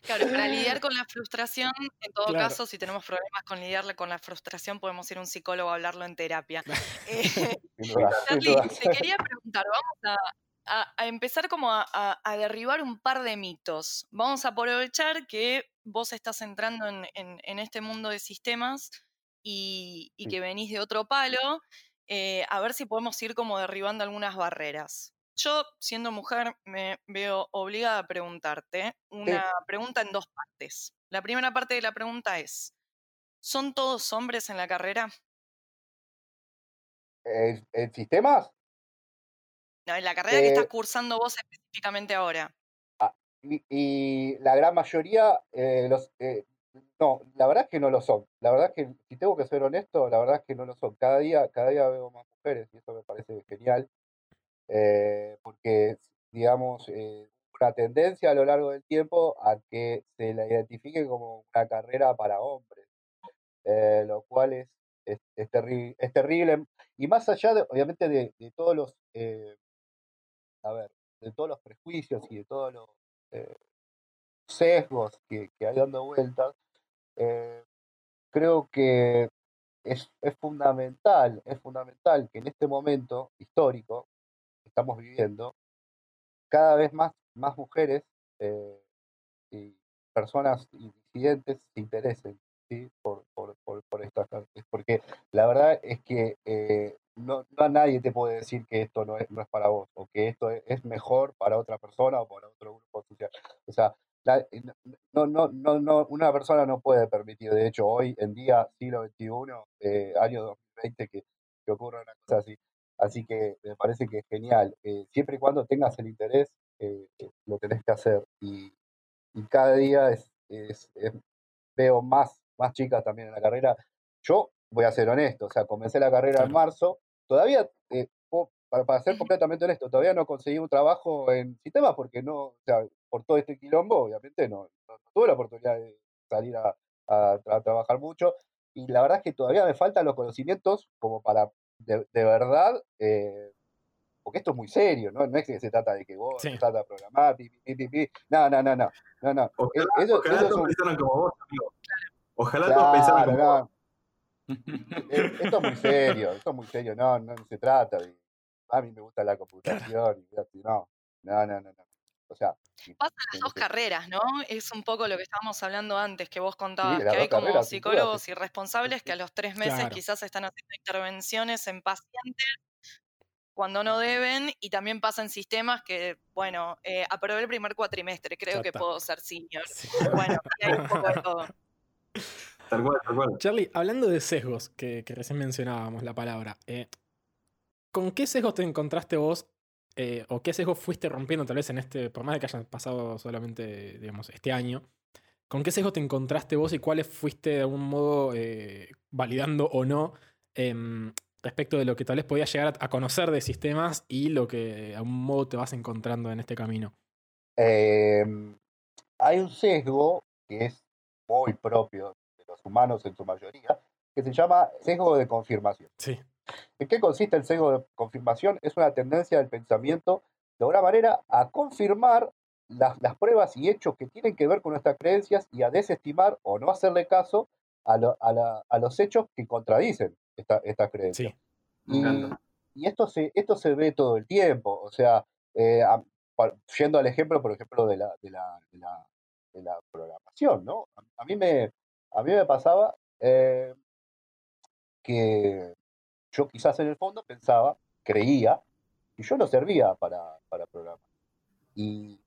Claro, para lidiar (laughs) con la frustración, en todo Claro. caso, si tenemos problemas con lidiar con la frustración, podemos ir a un psicólogo a hablarlo en terapia. (laughs) Eh, (laughs) Charlie, te quería preguntar, vamos a, a- a empezar como a, derribar un par de mitos. Vamos a aprovechar que vos estás entrando en, en- en este mundo de sistemas y, que venís de otro palo, eh, a ver si podemos ir como derribando algunas barreras. Yo, siendo mujer, me veo obligada a preguntarte una pregunta en dos partes. La primera parte de la pregunta es, ¿son todos hombres en la carrera? ¿En, sistemas? No, en la carrera que Eh, estás cursando vos específicamente ahora. Y, y la gran mayoría, eh, los, eh, no, la verdad es que no lo son. La verdad es que, si tengo que ser honesto, la verdad es que no lo son. Cada día, cada día veo más mujeres y eso me parece genial, eh, porque, digamos, eh, una tendencia a lo largo del tiempo a que se la identifique como una carrera para hombres, eh, lo cual es, es, es es terrible. Y más allá, de, obviamente, de, de todos los, a ver, de todos los prejuicios y de todos los sesgos que, que hay dando vueltas, creo que es, es fundamental, es fundamental que en este momento histórico estamos viviendo, cada vez más, más mujeres eh, y personas y disidentes se interesen ¿sí? por, por, por, por estas artes. Porque la verdad es que eh, no, no a nadie te puede decir que esto no es, para vos, o que esto es, es mejor para otra persona o para otro grupo social. O sea, no, no, no, no, una persona no puede permitir, de hecho, hoy en día, siglo XXI, eh, año 2020, que, que ocurra una cosa así. Así que me parece que es genial. Eh, siempre y cuando tengas el interés, eh, eh, lo tenés que hacer. Y, y cada día es, es- es- veo más, más chicas también en la carrera. Yo voy a ser honesto, o sea, comencé la carrera en marzo. Todavía, eh, para, para ser (laughs) completamente honesto, todavía no conseguí un trabajo en sistemas porque no, o sea, por todo este quilombo, obviamente no, tuve la oportunidad de salir a, a tra- trabajar mucho. Y la verdad es que todavía me faltan los conocimientos como para de, de verdad, eh, porque esto es muy serio, ¿no? No es que se trata de que vos Sí. empezás a programar, pi, pi, pi. No, no, no, no. no, no. Ojalá, Eh, Eso, ojalá eso es todos un- pensaran como vos, amigo. Ojalá todos pensaran Claro, como vos. no. Eh, Esto es muy serio, esto es muy serio, no, no se trata de. A mí me gusta la computación, y así, no, no, no, no, no. O sea, sí, Pasa las dos sí. carreras, ¿no? Es un poco lo que estábamos hablando antes, que vos contabas, que hay como psicólogos sí. irresponsables que a los tres meses Claro. quizás están haciendo intervenciones en pacientes cuando no deben, y también pasa en sistemas que, bueno, eh, aprobé el primer cuatrimestre, creo que puedo ser senior. Sí. (laughs) Bueno, hay un poco de todo. Tal cual, tal cual. Charlie, hablando de sesgos, que, que recién mencionábamos la palabra, eh, ¿con qué sesgos te encontraste vos? Eh, ¿O qué sesgos fuiste rompiendo tal vez en este, por más de que hayan pasado solamente, digamos, este año? ¿Con qué sesgos te encontraste vos y cuáles fuiste de algún modo eh, validando o no em, respecto de lo que tal vez podías llegar a, a conocer de sistemas y lo que de algún modo te vas encontrando en este camino? Em, hay un sesgo que es muy propio de los humanos en su mayoría, que se llama sesgo de confirmación. Sí, ¿En qué consiste el sesgo de confirmación? Es una tendencia del pensamiento, de alguna manera, a confirmar las, las pruebas y hechos que tienen que ver con nuestras creencias y a desestimar o no hacerle caso a, lo- a la- a los hechos que contradicen esta- estas creencias. sí, Y, y esto, se, esto se ve todo el tiempo. O sea, eh, a- yendo al ejemplo, por ejemplo, de la, de la, de la, de la programación, ¿no? A, a mí, me, a mí me pasaba eh, que yo quizás en el fondo pensaba, creía, que yo no servía para, para programar. Y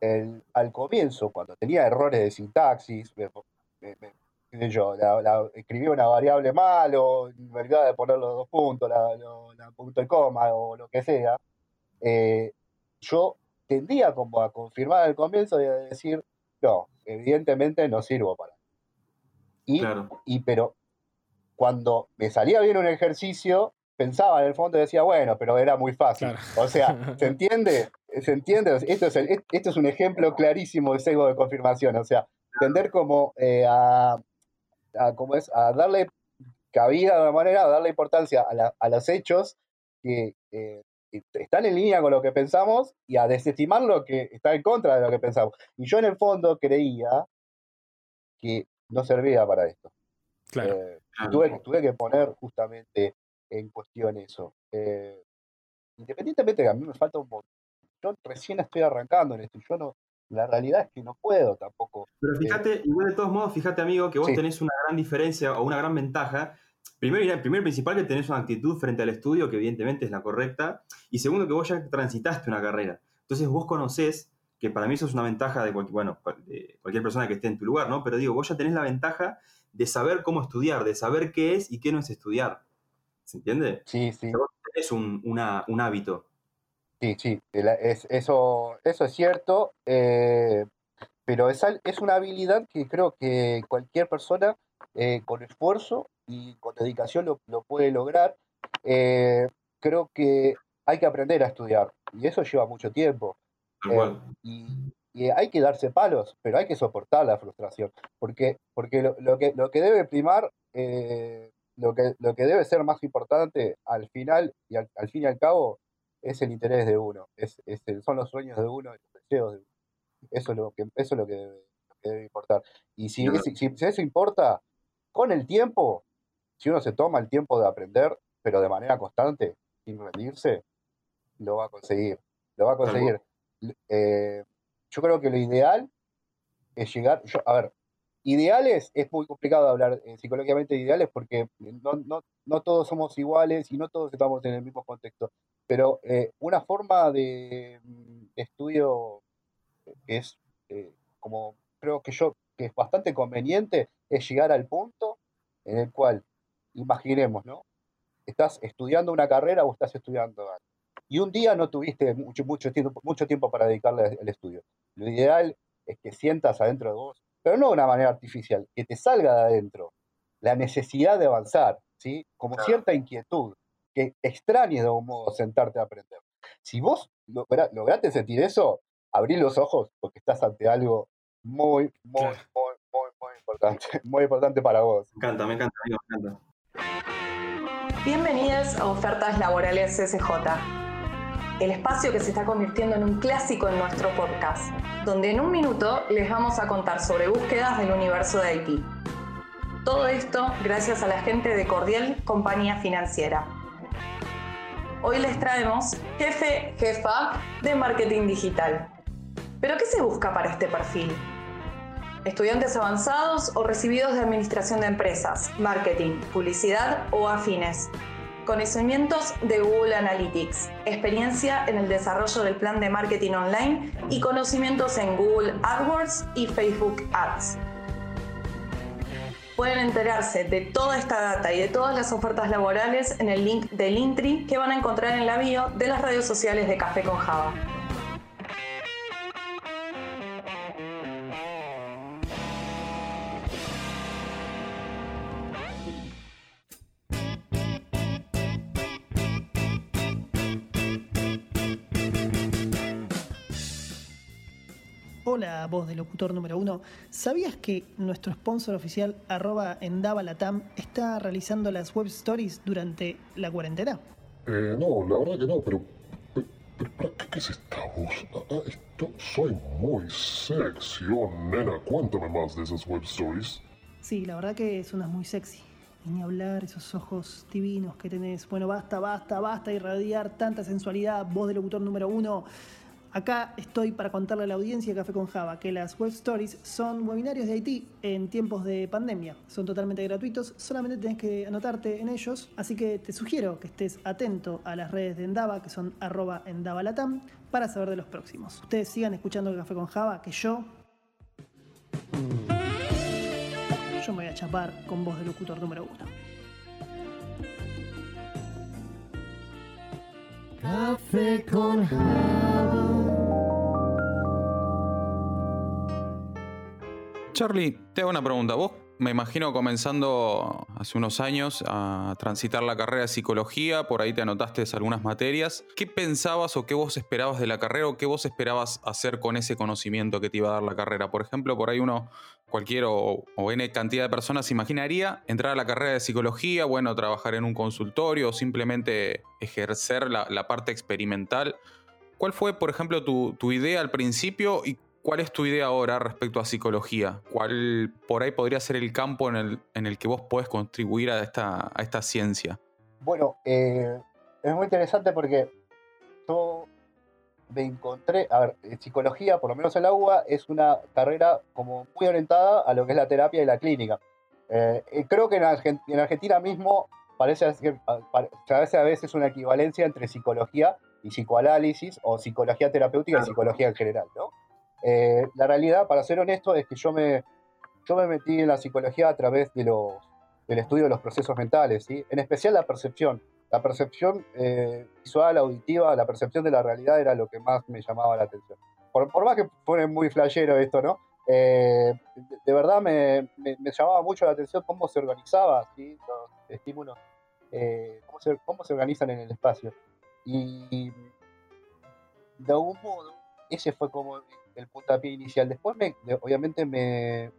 el- al comienzo, cuando tenía errores de sintaxis, me, me- me- yo, la, la- escribía una variable mal o me olvidaba de poner los dos puntos, la, lo- la punto y coma o lo que sea, eh, yo tendía como a confirmar al comienzo y a decir, no, evidentemente no sirvo para. Y, Claro. y pero cuando me salía bien un ejercicio, pensaba en el fondo y decía, bueno, pero era muy fácil. Claro. O sea, ¿se (laughs) entiende? ¿Se entiende? Esto es, el- esto es un ejemplo clarísimo de sesgo de confirmación. O sea, tender como eh, a, a, ¿cómo es? a darle cabida de alguna manera, a darle importancia a, la- a los hechos que eh, que están en línea con lo que pensamos y a desestimar lo que está en contra de lo que pensamos. Y yo en el fondo creía que no servía para esto. claro. Eh, Claro. tuve, tuve que poner justamente en cuestión eso. Eh, independientemente de que a mí me falta un montón. Yo recién estoy arrancando en esto yo no, la realidad es que no puedo tampoco. Pero fíjate, igual de todos modos, fíjate, amigo, que vos Sí. tenés una gran diferencia o una gran ventaja. Primero, y- primero y principal, que tenés una actitud frente al estudio que evidentemente es la correcta. Y segundo, que vos ya transitaste una carrera. Entonces vos conocés, que para mí eso es una ventaja de, cualquier, bueno, de cualquier persona que esté en tu lugar, ¿no? Pero digo, vos ya tenés la ventaja de saber cómo estudiar, de saber qué es y qué no es estudiar. ¿Se entiende? Sí, sí. Tenés un, una- un hábito. Sí, sí, es- eso, eso es cierto, eh, pero es, es una habilidad que creo que cualquier persona eh, con esfuerzo y con dedicación lo, lo puede lograr. Eh, creo que hay que aprender a estudiar y eso lleva mucho tiempo. Y, y hay que darse palos, pero hay que soportar la frustración, porque, porque lo, lo que, lo que debe primar, eh, lo, que, lo que debe ser más importante al final y al, al fin y al cabo es el interés de uno, es, es el- son los sueños de uno y los deseos de uno. Eso es lo que, eso es lo que, debe, lo que debe importar. Y si, si, si eso importa, con el tiempo, si uno se toma el tiempo de aprender, pero de manera constante, sin rendirse, lo va a conseguir. Lo va a conseguir. Eh, yo creo que lo ideal es llegar. yo- a ver, ideales es muy complicado hablar eh, psicológicamente de ideales porque no, no, no todos somos iguales y no todos estamos en el mismo contexto. Pero eh, una forma de mm, estudio que es eh, como creo que yo que es bastante conveniente es llegar al punto en el cual imaginemos, ¿no? Estás estudiando una carrera o estás estudiando algo. Y un día no tuviste mucho, mucho, tiempo, mucho tiempo para dedicarle al estudio. Lo ideal es que sientas adentro de vos, pero no de una manera artificial, que te salga de adentro la necesidad de avanzar, ¿sí? Como Claro. cierta inquietud, que extrañes de algún modo sentarte a aprender. Si vos logra- lograste sentir eso, abrí los ojos porque estás ante algo muy, muy, Claro. muy, muy, muy importante, (laughs) muy importante para vos. Me encanta, me encanta, amigo, me encanta. Bienvenidas a Ofertas Laborales CSJ, el espacio que se está convirtiendo en un clásico en nuestro podcast, donde en un minuto les vamos a contar sobre búsquedas del universo de Haití. Todo esto gracias a la gente de Cordial Compañía Financiera. Hoy les traemos jefe, jefa de marketing digital. ¿Pero qué se busca para este perfil? estudiantes avanzados o recibidos de administración de empresas, marketing, publicidad o afines. Conocimientos de Google Analytics, experiencia en el desarrollo del plan de marketing online y conocimientos en Google AdWords y Facebook Ads. Pueden enterarse de toda esta data y de todas las ofertas laborales en el link del Intri que van a encontrar en la bio de las redes sociales de Café con Java. Hola, voz de locutor número uno. ¿Sabías que nuestro sponsor oficial, arroba Endavalatam, está realizando las web stories durante la cuarentena? Eh, no, la verdad que no, pero. pero, pero, ¿para ¿qué, es esta voz? Ah, ah, esto, soy muy sexy, oh nena, cuéntame más de esas web stories. Sí, la verdad que suenas muy sexy. Y ni hablar, esos ojos divinos que tenés. Bueno, basta, basta, basta irradiar tanta sensualidad, voz de locutor número uno. Acá estoy para contarle a la audiencia de Café con Java que las web stories son webinarios de Haití en tiempos de pandemia. Son totalmente gratuitos, solamente tenés que anotarte en ellos. Así que te sugiero que estés atento a las redes de Endava, que son arroba endavalatam, para saber de los próximos. Ustedes sigan escuchando Café con Java, que yo. Yo me voy a chapar con voz de locutor número uno. Café con Charlie, te hago una pregunta. Vos me imagino comenzando hace unos años a transitar la carrera de psicología, por ahí te anotaste algunas materias. ¿Qué pensabas o qué vos esperabas de la carrera o qué vos esperabas hacer con ese conocimiento que te iba a dar la carrera? Por ejemplo, por ahí uno, cualquier o, o N cantidad de personas imaginaría entrar a la carrera de psicología, bueno, trabajar en un consultorio o simplemente ejercer la, parte experimental. ¿Cuál fue, por ejemplo, tu, tu idea al principio y ¿Cuál es tu idea ahora respecto a psicología? ¿Cuál por ahí podría ser el campo en el, en el que vos podés contribuir a esta, a esta ciencia? Bueno, eh, es muy interesante porque yo me encontré, a ver, eh, psicología, por lo menos en la UBA, es una carrera como muy orientada a lo que es la terapia y la clínica. Eh, creo que en, Argen- en Argentina mismo parece, parece a veces una equivalencia entre psicología y psicoanálisis o psicología terapéutica y psicología en general, ¿no? Eh, la realidad, para ser honesto, es que yo me, yo me metí en la psicología a través de los, del estudio de los procesos mentales, ¿sí? en especial la percepción. la percepción eh, visual, auditiva, la percepción de la realidad era lo que más me llamaba la atención. Por, por más que pone muy flashero esto, ¿no? Eh, de, de verdad me, me- me llamaba mucho la atención cómo se organizaba ¿sí? los estímulos, eh, cómo, se, cómo se organizan en el espacio. Y de algún modo, ese fue como el puntapié inicial. Después, me, de- obviamente, me,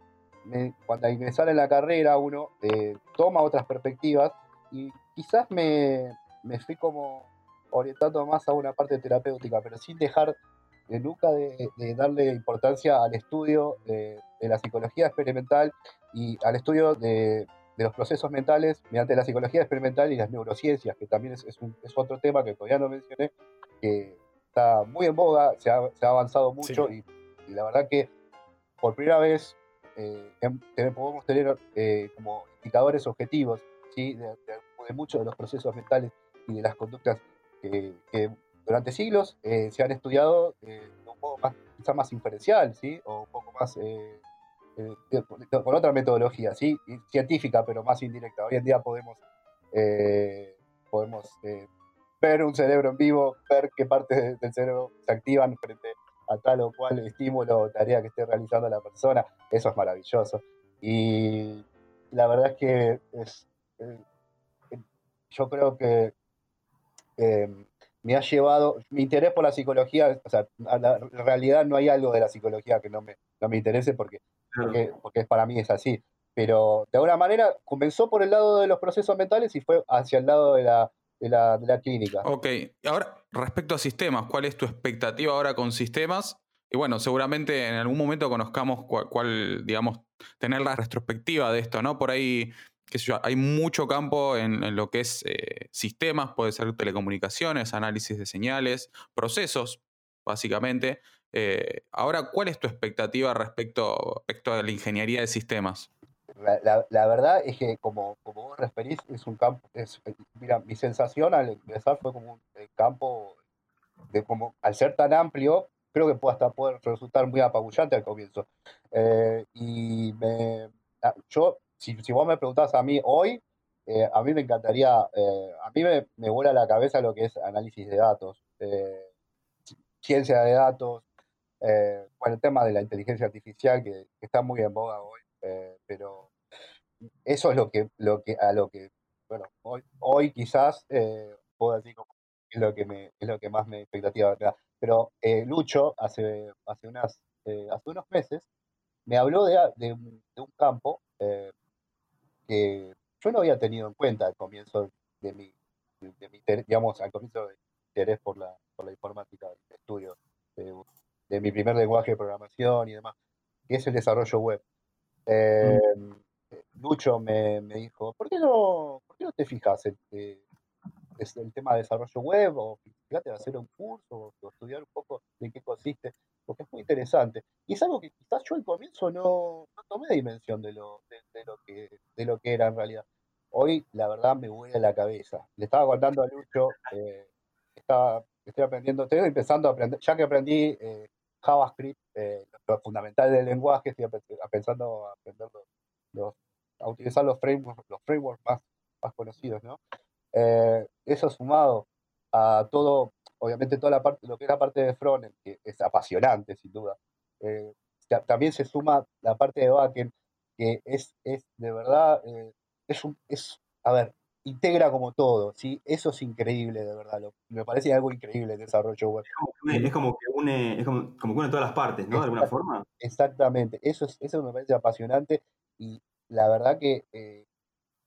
cuando ingresar en la carrera uno eh, toma otras perspectivas y quizás me, me fui como orientando más a una parte terapéutica, pero sin dejar de nunca de, darle importancia al estudio de, de la psicología experimental y al estudio de, de los procesos mentales mediante la psicología experimental y las neurociencias, que también es, es otro tema que todavía no mencioné, que está muy en boga, se ha, se ha avanzado mucho y, y la verdad que por primera vez eh, em- podemos tener eh, como indicadores objetivos ¿sí? de, de- de muchos de los procesos mentales y de las conductas que, que durante siglos eh, se han estudiado un modo más, quizá más inferencial, ¿sí? o un poco más con otra metodología, ¿sí? Científica, pero más indirecta. Hoy en día podemos, podemos ver un cerebro en vivo, ver qué partes de- del cerebro se activan frente a tal o cual estímulo o tarea que esté realizando la persona. Eso es maravilloso. Y la verdad es que es, eh, yo creo que eh, me ha llevado, mi interés por la psicología, o sea, a la, en realidad no hay algo de la psicología que no me, no me interese porque, porque, porque para mí es así. Pero de alguna manera comenzó por el lado de los procesos mentales y fue hacia el lado de la, de la, de la clínica. Ok, ahora respecto a sistemas, ¿cuál es tu expectativa ahora con sistemas? Y bueno, seguramente en algún momento conozcamos cuál, cuál, digamos, tener la retrospectiva de esto, ¿no? Por ahí, qué sé yo, hay mucho campo en, lo que es eh, sistemas, puede ser telecomunicaciones, análisis de señales, procesos, básicamente. Eh, ahora, ¿cuál es tu expectativa respecto, respecto a la ingeniería de sistemas? La, la- verdad es que, como, como vos referís, es un campo. Es, eh, mira, mi sensación al empezar fue como un eh, campo de como, al ser tan amplio, creo que puede hasta poder resultar muy apabullante al comienzo. Eh, y me, ah, yo, si, si vos me preguntás a mí hoy, eh, a mí me encantaría, eh, a mí me, me vuela la cabeza lo que es análisis de datos, eh, ci- ciencia de datos, bueno, el tema de la inteligencia artificial que, que está muy en boga hoy, pero eso es lo que, lo que, a lo que, bueno, hoy, hoy quizás eh, puedo decir como es lo que me, es lo que más me expectativa. Pero eh, Lucho hace, hace unas, eh, hace unos meses me habló de, de un de un campo eh, que yo no había tenido en cuenta al comienzo de mi, de, de mi digamos, al comienzo de mi interés por la, por la informática, el estudio de, de mi primer lenguaje de programación y demás, que es el desarrollo web. Eh, Lucho me, me dijo, ¿por qué no, por qué no te fijas en el tema de desarrollo web o fíjate hacer un curso o estudiar un poco de qué consiste? Porque es muy interesante. Y es algo que quizás yo al comienzo no, no tomé dimensión de lo, de, lo que, de lo que era en realidad. Hoy, la verdad, me vuela la cabeza. Le estaba contando a Lucho, eh, estaba, estoy aprendiendo, estoy empezando a aprender, ya que aprendí eh, JavaScript, eh, lo fundamental del lenguaje, estoy pensando a aprender los- a utilizar los frameworks, los frameworks más, más conocidos, ¿no? Eh, eso sumado a todo, obviamente toda la parte, lo que es la parte de frontend, que es apasionante sin duda. Eh, ta- también se suma la parte de backend, que es, es de verdad, eh, es un, es, a ver, integra como todo, ¿sí? Eso es increíble, de verdad. lo- me parece algo increíble el desarrollo web. Es como que une, es como, como que une todas las partes, ¿no? De alguna forma. Exactamente, eso, es, eso me parece apasionante y la verdad que eh,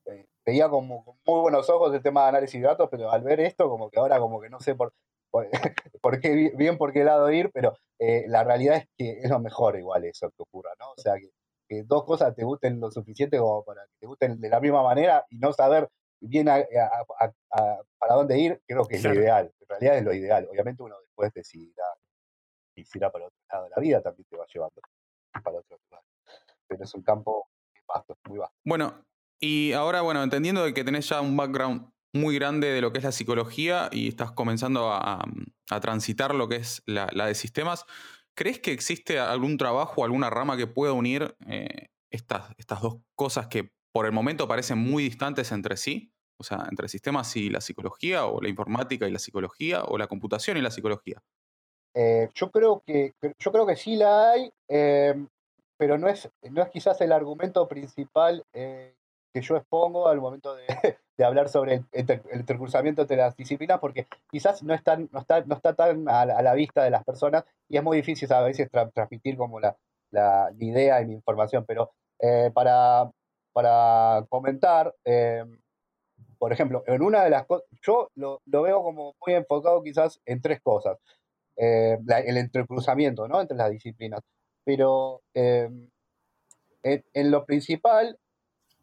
eh, veía como con muy buenos ojos el tema de análisis de datos, pero al ver esto, como que ahora como que no sé por, por, (laughs) por qué, bi- bien por qué lado ir, pero eh, la realidad es que es lo mejor igual eso que ocurra, ¿no? O sea, que, que dos cosas te gusten lo suficiente como para que te gusten de la misma manera y no saber bien a- a- a- a- para dónde ir, creo que es Claro. lo ideal. En realidad es lo ideal. Obviamente uno después decidirá, y si irá para otro lado de la vida, también te va llevando para otro lugar. Pero es un campo vasto, muy vasto. Bueno, y ahora, bueno, entendiendo de que tenés ya un background muy grande de lo que es la psicología y estás comenzando a, transitar lo que es la, la de sistemas, ¿crees que existe algún trabajo alguna rama que pueda unir eh, estas, estas dos cosas que por el momento parecen muy distantes entre sí? O O sea, entre sistemas y la psicología, o la informática y la psicología, o la computación y la psicología. Eh, yo, creo que, yo creo que sí la hay, eh, pero no es, no es quizás el argumento principal eh, que yo expongo al momento de, (laughs) hablar sobre el, el intercursamiento entre las disciplinas, porque quizás no, es no, está, no está tan a la, vista de las personas y es muy difícil a veces tra- transmitir como la, la, idea y mi información, pero eh, para, para comentar, eh, por ejemplo, en una de las cosas, yo lo, lo veo como muy enfocado quizás en tres cosas. El entrecruzamiento ¿no? entre las disciplinas. Pero eh, en, lo principal,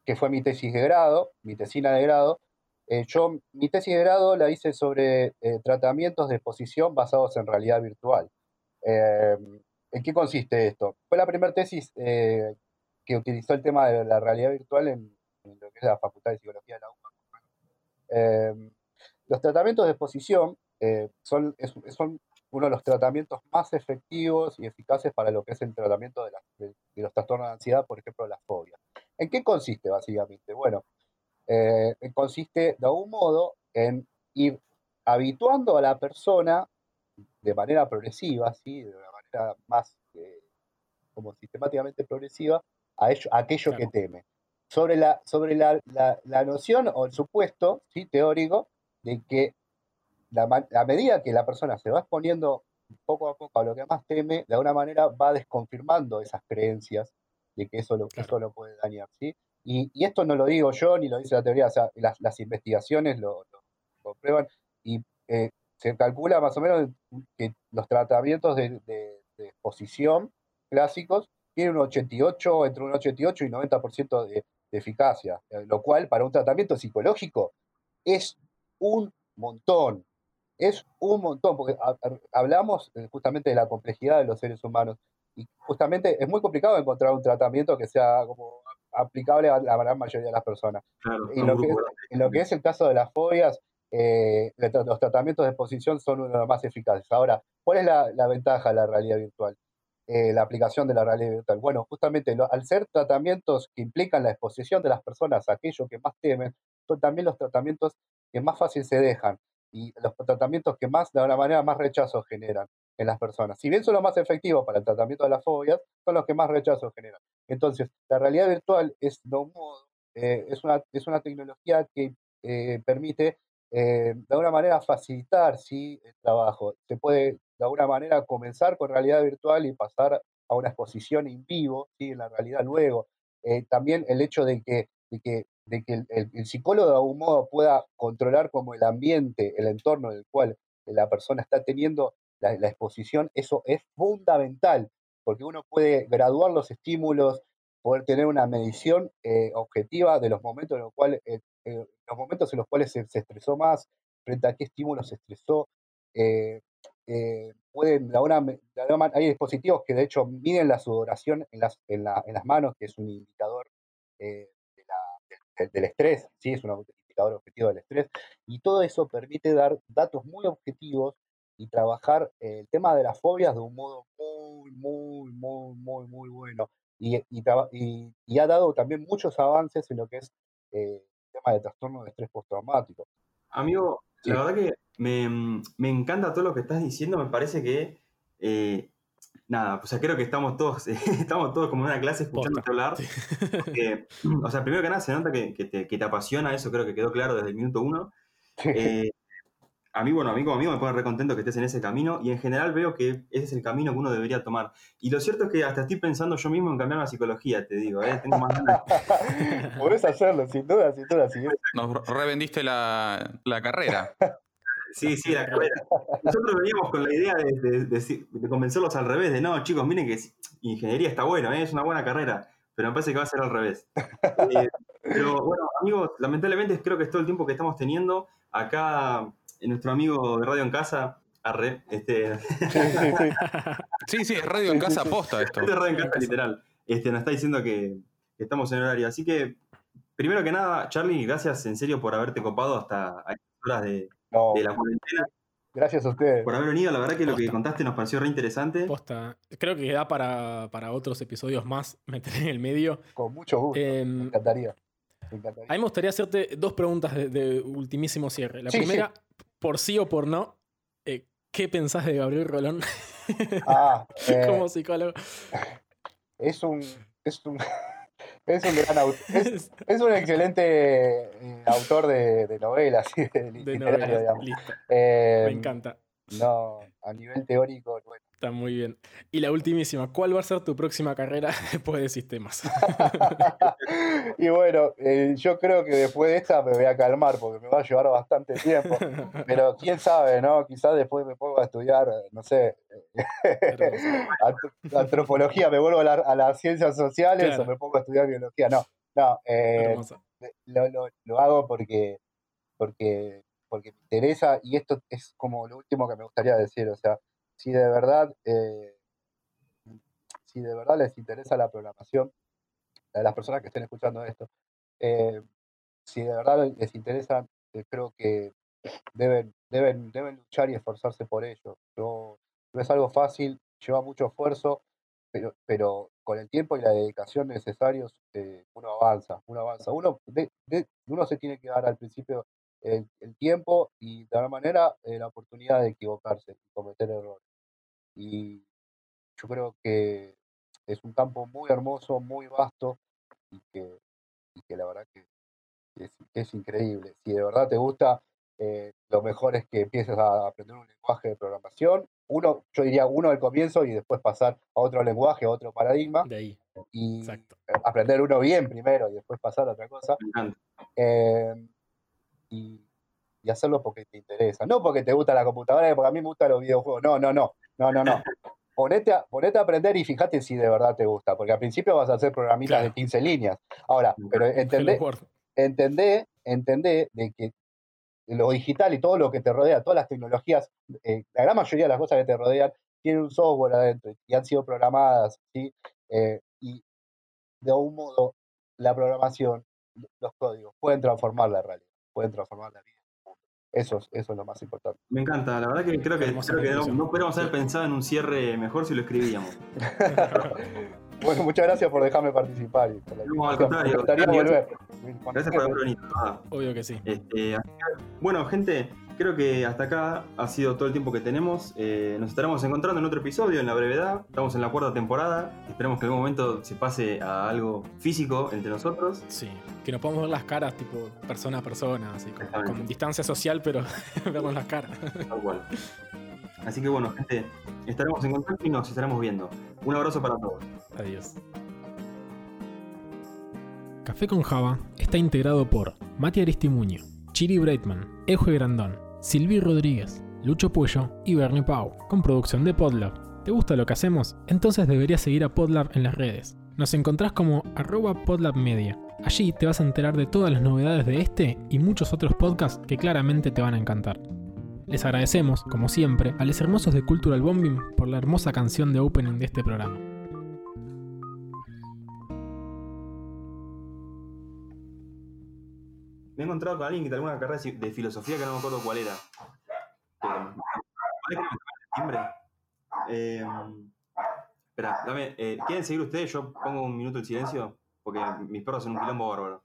que fue mi tesis de grado, mi tesina de grado, eh, yo mi tesis de grado la hice sobre eh, tratamientos de exposición basados en realidad virtual. Eh, ¿En qué consiste esto? Fue la primera tesis eh, que utilizó el tema de la realidad virtual en, lo que es la Facultad de Psicología de la UBA. Eh, los tratamientos de exposición son uno de los tratamientos más efectivos y eficaces para lo que es el tratamiento de, las- de- de los trastornos de ansiedad, por ejemplo, las fobias. ¿En qué consiste básicamente? Bueno, eh, consiste de algún modo en ir habituando a la persona de manera progresiva, ¿sí? de una manera más eh, como sistemáticamente progresiva, a, ello- a aquello que Claro. teme. Sobre, la, sobre la, la- la noción o el supuesto ¿sí? teórico de que la, medida que la persona se va exponiendo poco a poco a lo que más teme, de alguna manera va desconfirmando esas creencias de que eso lo, Claro. eso lo puede dañar. ¿sí? Y, y esto no lo digo yo ni lo dice la teoría, o sea, las, las investigaciones lo, lo comprueban y eh, se calcula más o menos que los tratamientos de, de- de exposición clásicos tienen un 88, entre un 88 y 90% de, de eficacia, eh, lo cual para un tratamiento psicológico es un montón, es un montón, porque ha- ha- hablamos eh, justamente de la complejidad de los seres humanos y justamente es muy complicado encontrar un tratamiento que sea como aplicable a la gran mayoría de las personas. Claro, Y lo que, grupos en lo que es el caso de las fobias, eh, los tratamientos de exposición son uno de los más eficaces. Ahora, ¿cuál es la, la ventaja de la realidad virtual? Eh, la aplicación de la realidad virtual. Bueno, justamente lo- al ser tratamientos que implican la exposición de las personas a aquello que más temen, son también los tratamientos que más fácil se dejan y los tratamientos que más, de alguna manera, más rechazo generan en las personas. Si bien son los más efectivos para el tratamiento de las fobias, son los que más rechazo generan. Entonces, la realidad virtual es, de un modo, eh, es, una, es una tecnología que eh, permite eh, de alguna manera facilitar ¿sí? el trabajo. Se puede de alguna manera comenzar con realidad virtual y pasar a una exposición en vivo, ¿sí? en la realidad luego. Eh, también el hecho de que, de que, de que el, psicólogo de algún modo pueda controlar como el ambiente, el entorno en el cual la persona está teniendo la, la exposición, eso es fundamental, porque uno puede graduar los estímulos, poder tener una medición eh, objetiva de los momentos en los cuales, eh, eh, los momentos en los cuales se, estresó más, frente a qué estímulo se estresó. pueden, man- hay dispositivos que de hecho miden la sudoración en las, en la- las manos, que es un indicador la- del, del estrés, ¿sí? es un indicador objetivo del estrés, y todo eso permite dar datos muy objetivos y trabajar eh, el tema de las fobias de un modo muy, muy, muy, muy, muy bueno. Y, y, traba- y- y ha dado también muchos avances en lo que es eh, el tema de trastorno de estrés postraumático. Amigo, Sí. la verdad que me, me encanta todo lo que estás diciendo. Me parece que, eh, nada, o sea, creo que estamos todos, (laughs) estamos todos como en una clase escuchándote Posta. hablar. Sí. porque, o sea, primero que nada se nota que, que te, que te apasiona, eso creo que quedó claro desde el minuto uno. Eh, a mí, bueno, a mí como amigo me pone re contento que estés en ese camino y en general veo que ese es el camino que uno debería tomar. Y lo cierto es que hasta estoy pensando yo mismo en cambiar la psicología, te digo, ¿eh? Tengo más ganas. (laughs) Podés hacerlo, sin duda, sin duda. sí. Nos revendiste la, la carrera. (laughs) Sí, sí, la carrera. Nosotros veníamos con la idea de, de- de- de convencerlos al revés, de no, chicos, miren que es- ingeniería está bueno, ¿eh? es una buena carrera, pero me parece que va a ser al revés. Eh, pero bueno, amigos, lamentablemente creo que es todo el tiempo que estamos teniendo. Acá, eh, nuestro amigo de Radio en Casa, Arre, este, (laughs) Sí, sí, es radio en casa sí. posta esto. Radio en Radio en Casa, literal, este, nos está diciendo que, estamos en horario. Así que, primero que nada, Charlie, gracias en serio por haberte copado hasta estas horas de, No, de la cuarentena, gracias a ustedes. por haber venido. La verdad que lo que contaste nos pareció re interesante. Posta. Creo que da para, para otros episodios más meter en el medio. Con mucho gusto. Em, Me encantaría. Me encantaría. A mí me gustaría hacerte dos preguntas de, de ultimísimo cierre. La Sí, primera, por sí o por no, eh, ¿qué pensás de Gabriel Rolón Ah, (laughs) eh, como psicólogo? es un. Es un. Es un gran autor. (laughs) Es, es un excelente eh, autor de, de novelas (laughs) y de, de literario, novelas. digamos. Eh, me encanta. No, a nivel teórico, bueno. Está muy bien. Y la ultimísima, ¿cuál va a ser tu próxima carrera (laughs) después de sistemas? (laughs) y bueno, eh, yo creo que después de esta me voy a calmar porque me va a llevar bastante tiempo. (laughs) Pero quién sabe, ¿no? Quizás después me pongo a estudiar, no sé, antropología, me vuelvo a, la- a las ciencias sociales Claro. o me pongo a estudiar biología. No, no, eh, lo- lo hago porque, porque, porque me interesa y esto es como lo último que me gustaría decir. O sea, si de verdad, eh, si de verdad les interesa la programación, a las personas que estén escuchando esto, eh, si de verdad les interesa, eh, creo que deben, deben, deben luchar y esforzarse por ello. No, no es algo fácil, lleva mucho esfuerzo, pero, pero con el tiempo y la dedicación necesarios eh, uno avanza, uno avanza. Uno, uno se tiene que dar al principio el, tiempo y de alguna manera la oportunidad de equivocarse y cometer errores. Y yo creo que es un campo muy hermoso, muy vasto y que, y que la verdad que es, increíble. Si de verdad te gusta, eh, lo mejor es que empieces a aprender un lenguaje de programación. Uno, yo diría uno al comienzo y después pasar a otro lenguaje, a otro paradigma De ahí, y exacto. aprender uno bien primero y después pasar a otra cosa. Eh, y, y hacerlo porque te interesa. No porque te gusta la computadora, porque a mí me gustan los videojuegos. No, no, no. No, no, no. (laughs) Ponete a, ponete a aprender y fíjate si de verdad te gusta. Porque al principio vas a hacer programitas Claro. de 15 líneas. Ahora, pero entendé, entendé, entendé de que lo digital y todo lo que te rodea, todas las tecnologías, eh, la gran mayoría de las cosas que te rodean, tienen un software adentro y han sido programadas, ¿sí? Eh, y de algún modo la programación, los códigos, pueden transformar la realidad, pueden transformar la vida. Eso es, eso es lo más importante. Me encanta, la verdad que creo que, Hermosa creo que no, no podríamos haber pensado en un cierre mejor si lo escribíamos. (laughs) bueno, muchas gracias por dejarme participar y por la No, al invitación. contrario, Me gustaría gracias. volver. Gracias por haber venido. Ah, Obvio que sí. este, bueno, gente, creo que hasta acá ha sido todo el tiempo que tenemos. Eh, nos estaremos encontrando en otro episodio, en la brevedad. Estamos en la cuarta temporada. Esperemos que en algún momento se pase a algo físico entre nosotros. Sí, que nos podamos ver las caras, tipo persona a persona, así con, distancia social, pero (laughs) vernos las caras. Tal cual. Así que bueno, gente, estaremos en contacto y nos estaremos viendo. Un abrazo para todos. Adiós. Café con Java está integrado por Mati Aristimuño, Chiri Breitman, Eje Grandón, Silvi Rodríguez, Lucho Puello y Bernie Pau, con producción de Podlab. ¿Te gusta lo que hacemos? Entonces deberías seguir a Podlab en las redes. Nos encontrás como arroba podlabmedia. Allí te vas a enterar de todas las novedades de este y muchos otros podcasts que claramente te van a encantar. Les agradecemos, como siempre, a los hermosos de Cultural Bombing por la hermosa canción de opening de este programa. Me he encontrado con alguien que tiene alguna carrera de filosofía que no me acuerdo cuál era. Eh, ¿Vale que me espera, dame, eh, ¿quieren seguir ustedes? Yo pongo un minuto de silencio porque mis perros son un quilombo bárbaro.